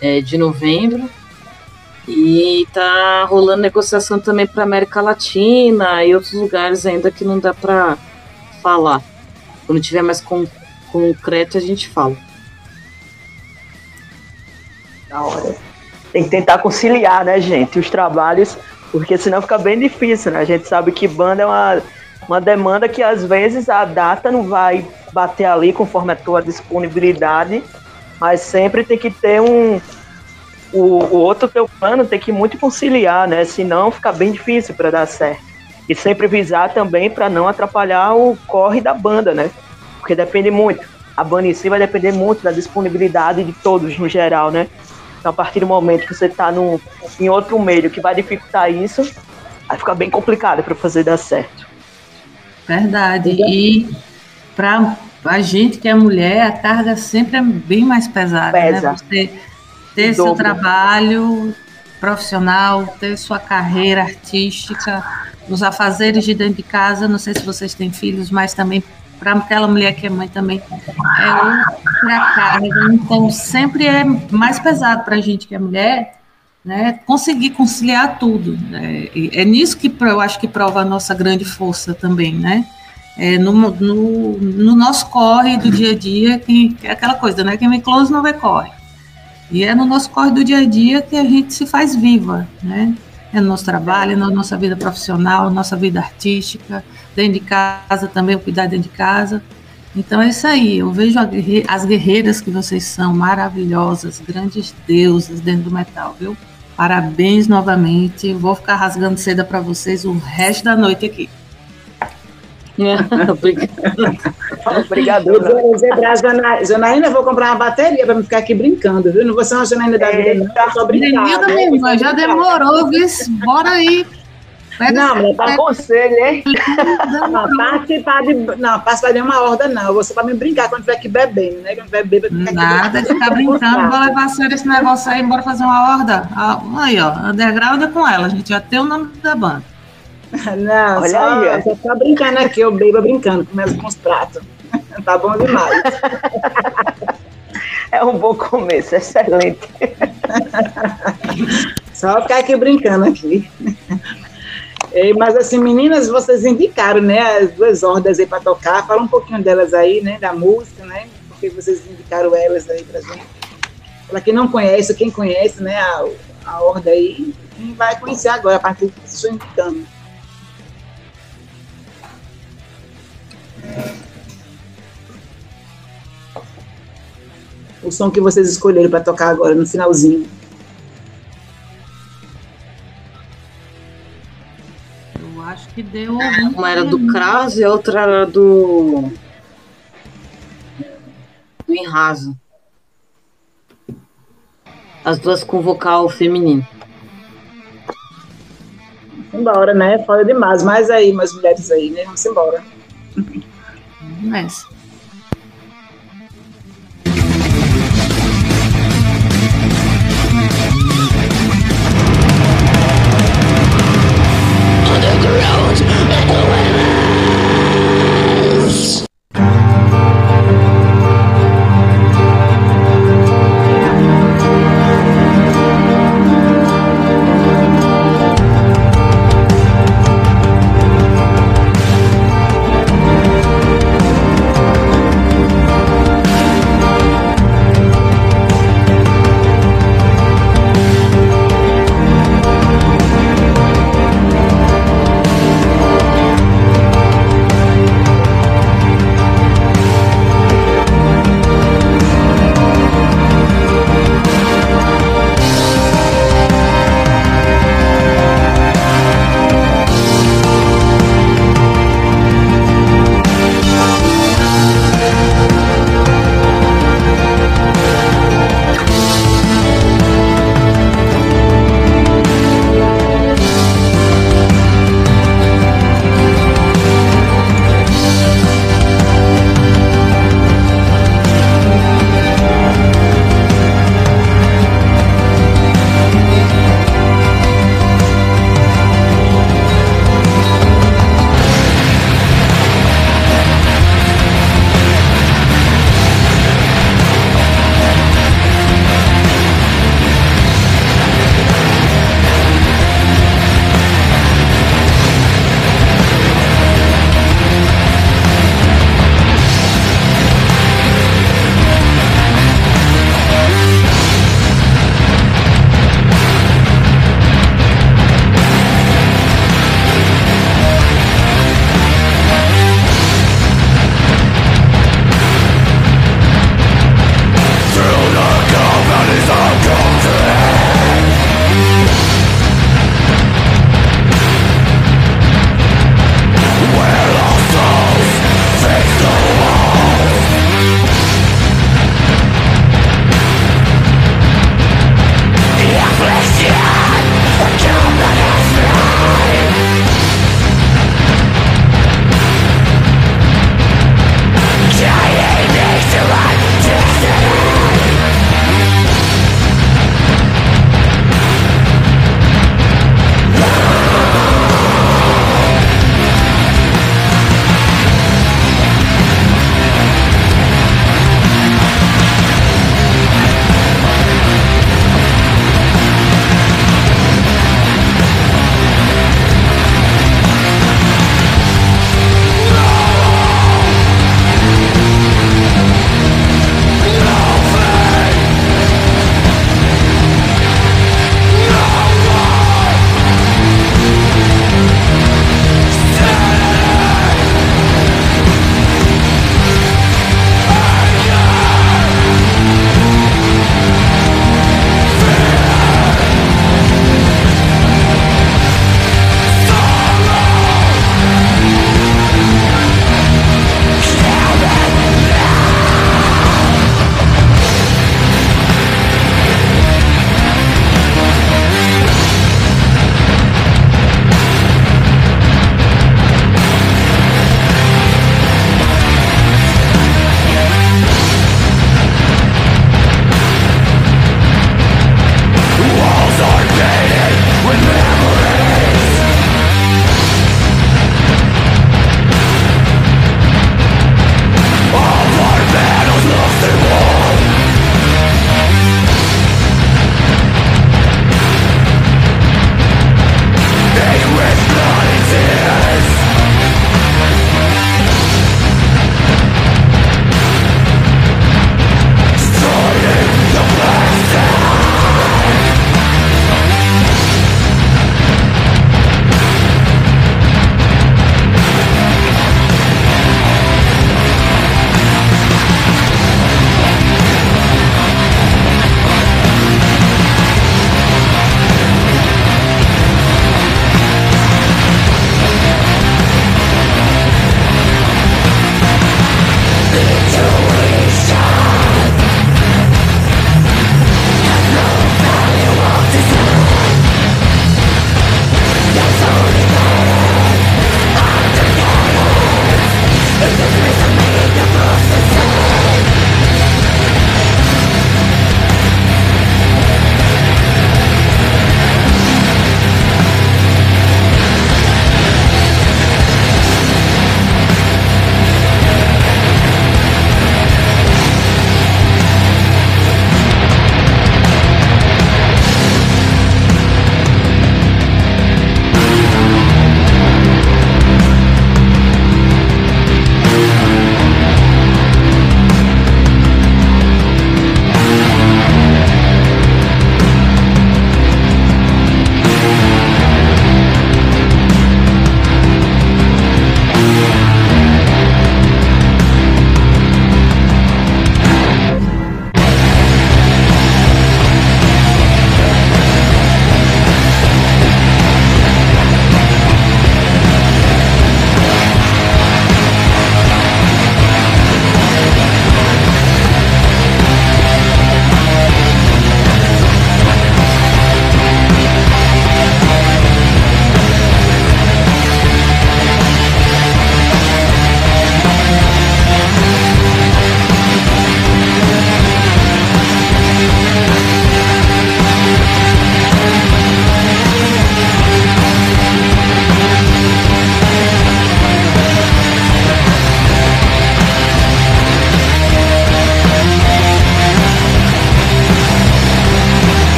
é, de novembro. E tá rolando negociação também para América Latina e outros lugares ainda que não dá para falar. Quando tiver mais com, concreto, a gente fala. Da hora. Tem que tentar conciliar, né, gente? Os trabalhos Porque senão fica bem difícil, né? A gente sabe que banda é uma, uma demanda que às vezes a data não vai bater ali conforme a tua disponibilidade, mas sempre tem que ter um. O, o outro teu plano tem que muito conciliar, né? Senão fica bem difícil para dar certo. E sempre visar também para não atrapalhar o corre da banda, né? Porque depende muito. A banda em si vai depender muito da disponibilidade de todos no geral, né? Então, a partir do momento que você está em outro meio que vai dificultar isso, vai ficar bem complicado para fazer dar certo. Verdade. E para a gente que é mulher, a carga sempre é bem mais pesada. Né? Pesa. Né? Você ter seu trabalho profissional, ter sua carreira artística, os afazeres de dentro de casa. Não sei se vocês têm filhos, mas também para aquela mulher que é mãe também é outra carga. Então, sempre é mais pesado para a gente que é mulher né, conseguir conciliar tudo. Né? É nisso que eu acho que prova a nossa grande força também, né? É no, no, no, nosso corre do dia a dia, que, é aquela coisa, né? Quem me close não vê corre. E é no nosso corre do dia a dia que a gente se faz viva, né? É no nosso trabalho, é na nossa vida profissional, nossa vida artística, dentro de casa também, o cuidar dentro de casa. Então é isso aí, eu vejo as guerreiras que vocês são, maravilhosas, grandes deusas dentro do metal, viu? Parabéns novamente, vou ficar rasgando seda para vocês o resto da noite aqui. Obrigado. Vou dizer pra Jana, Janaína, vou comprar uma bateria para não ficar aqui brincando, viu? Não vou ser uma Janaína da vida, não. Só brincar. Já demorou, viu? Bora aí. Não, mas tá conselho, hein? Não, participar de. Não, participar de uma horda, não. Só para me brincar quando tiver aqui bebendo, né? Quando tiver bebendo, Nada de ficar brincando. Vou levar a senhora esse negócio aí, bora fazer uma horda. Aí, ó, underground é com ela. A gente já tem o nome da banda. Não, Olha só, aí, só tá brincando aqui, eu bebo brincando, começo com os pratos. tá bom demais. É um bom começo, excelente. Só ficar aqui brincando aqui. Mas assim, meninas, vocês indicaram, né, as duas hordas aí para tocar. Fala um pouquinho delas aí, né, da música, né? Porque vocês indicaram elas aí pra gente. Para quem não conhece, quem conhece, né, a, a horda aí, quem vai conhecer agora a partir do que estou indicando. O som que vocês escolheram para tocar agora no finalzinho. Que deu. Uma era do Krause e a outra era do. do Enraso. As duas com vocal feminino. Embora, né? Foda demais. Mais aí, mais mulheres aí, né? Vamos embora. Mas.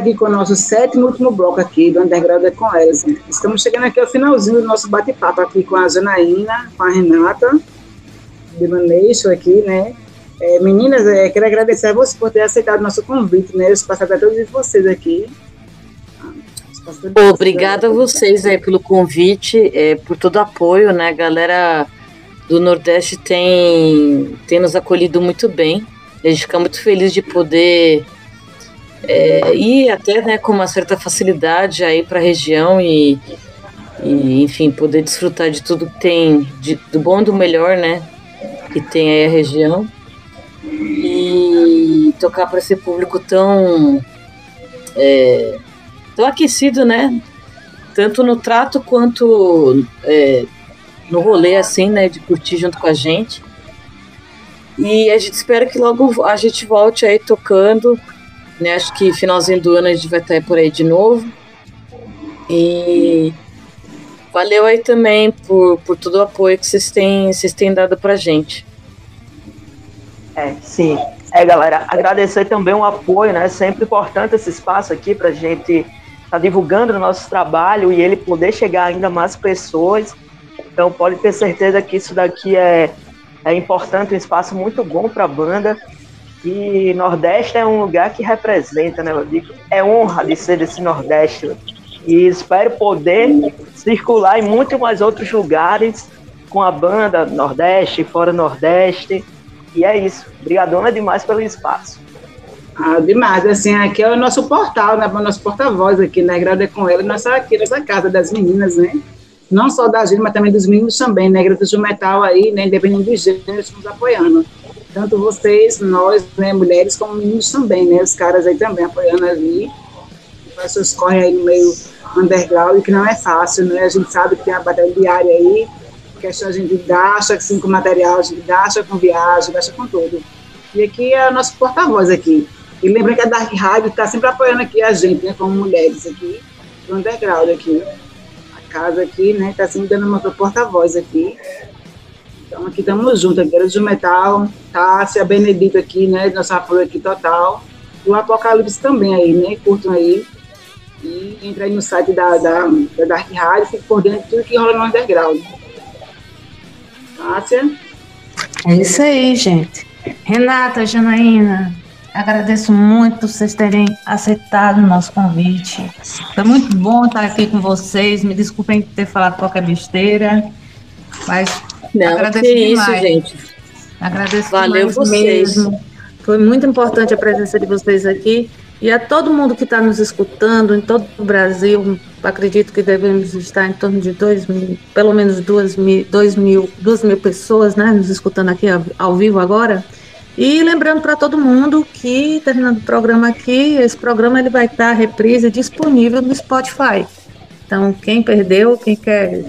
Aqui com o nosso sétimo e último bloco aqui do Underground é com elas. Estamos chegando aqui ao finalzinho do nosso bate-papo aqui com a Janaína, com a Renata, de Maneixo aqui, né? É, meninas, é, quero agradecer a você por ter aceitado o nosso convite, né? Eu passar para todos vocês aqui. Obrigada a vocês aí pelo convite, é, por todo o apoio, né? A galera do Nordeste tem, tem nos acolhido muito bem. A gente fica muito feliz de poder é, ir até né, com uma certa facilidade aí para a região e, e, enfim, poder desfrutar de tudo que tem, de, do bom e do melhor, né? Que tem aí a região. E tocar para esse público tão. É, tão aquecido, né? Tanto no trato quanto é, no rolê, assim, né? De curtir junto com a gente. E a gente espera que logo a gente volte aí tocando. Né? Acho que finalzinho do ano a gente vai estar por aí de novo. E valeu aí também por, por todo o apoio que vocês têm, vocês têm dado pra gente. É, sim. É, galera, agradecer também o apoio, né? Sempre importante esse espaço aqui pra gente estar tá divulgando o nosso trabalho e ele poder chegar ainda mais pessoas. Então pode ter certeza que isso daqui é, é importante, um espaço muito bom para a banda. E Nordeste é um lugar que representa, né? Eu digo, é honra de ser desse Nordeste. E espero poder circular em muitos mais outros lugares com a banda Nordeste, fora Nordeste. E é isso. Obrigadona demais pelo espaço. Ah, demais. Assim, aqui é o nosso portal, né? O nosso porta-voz aqui, né? Grada com ela, nossa, aqui nessa casa das meninas, né? não só da gente, mas também dos meninos também, né? Grutas do Metal aí, né? Independente de gênero, nos apoiando. Tanto vocês, nós, né, mulheres, como meninos também, né? Os caras aí também apoiando ali. As pessoas correm aí no meio underground, que não é fácil, né? A gente sabe que tem a batalha diária aí, que a gente gasta assim, com material, a gente gasta com viagem, gasta com tudo. E aqui é o nosso porta-voz aqui. E lembra que a Dark Rádio está sempre apoiando aqui a gente, né? Como mulheres aqui, do underground aqui casa aqui, né? Tá sempre dando uma porta-voz aqui. Então aqui estamos juntos, Guerreiros do Metal, Tássia, Benedito aqui, né? Nosso apoio aqui total. O Apocalipse também aí, né? Curtam aí. E entra aí no site da, da, da Dark Rádio, fique por dentro de tudo que rola no underground. Tássia? É isso aí, gente. Renata, Janaína, Agradeço muito vocês terem aceitado o nosso convite. Foi muito bom estar aqui com vocês. Me desculpem ter falado qualquer besteira, mas Não, agradeço que demais. isso, gente. Agradeço Valeu vocês. mesmo. Foi muito importante a presença de vocês aqui e a todo mundo que está nos escutando em todo o Brasil. Acredito que devemos estar em torno de dois mil, pelo menos duas mil, dois mil, duas mil pessoas, né, nos escutando aqui ao, ao vivo agora. E lembrando para todo mundo que, terminando o programa aqui, esse programa ele vai estar reprise disponível no Spotify. Então, quem perdeu, quem quer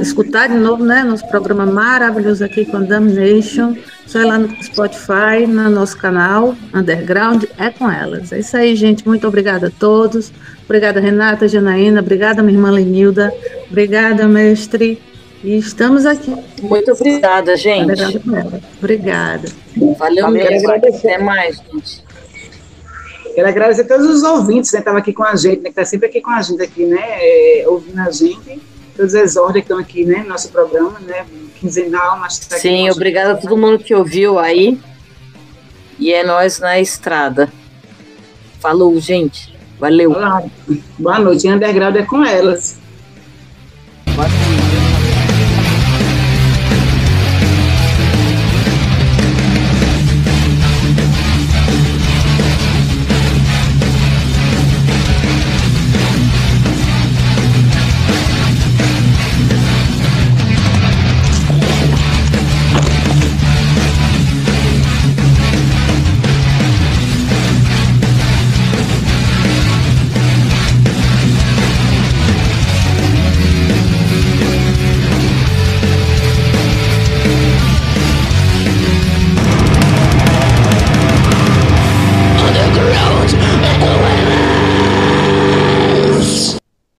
escutar de novo, né, nosso programa maravilhoso aqui com Damnation, só ir lá no Spotify, no nosso canal Underground, é com elas. É isso aí, gente. Muito obrigada a todos. Obrigada, Renata, Janaína. Obrigada, minha irmã Lenilda. Obrigada, mestre. E estamos aqui. Muito obrigada, gente. Obrigada. Valeu mesmo. Até mais, gente. Quero agradecer a todos os ouvintes que né, estavam aqui com a gente, né, que está sempre aqui com a gente aqui, né, é, ouvindo a gente. Todos as ordens que estão aqui, né, no nosso programa, né, quinzenal, mas tá Sim, obrigada a todo mundo que ouviu aí. E é nós na estrada. Falou, gente. Valeu. Olá. Boa noite. Underground é com elas.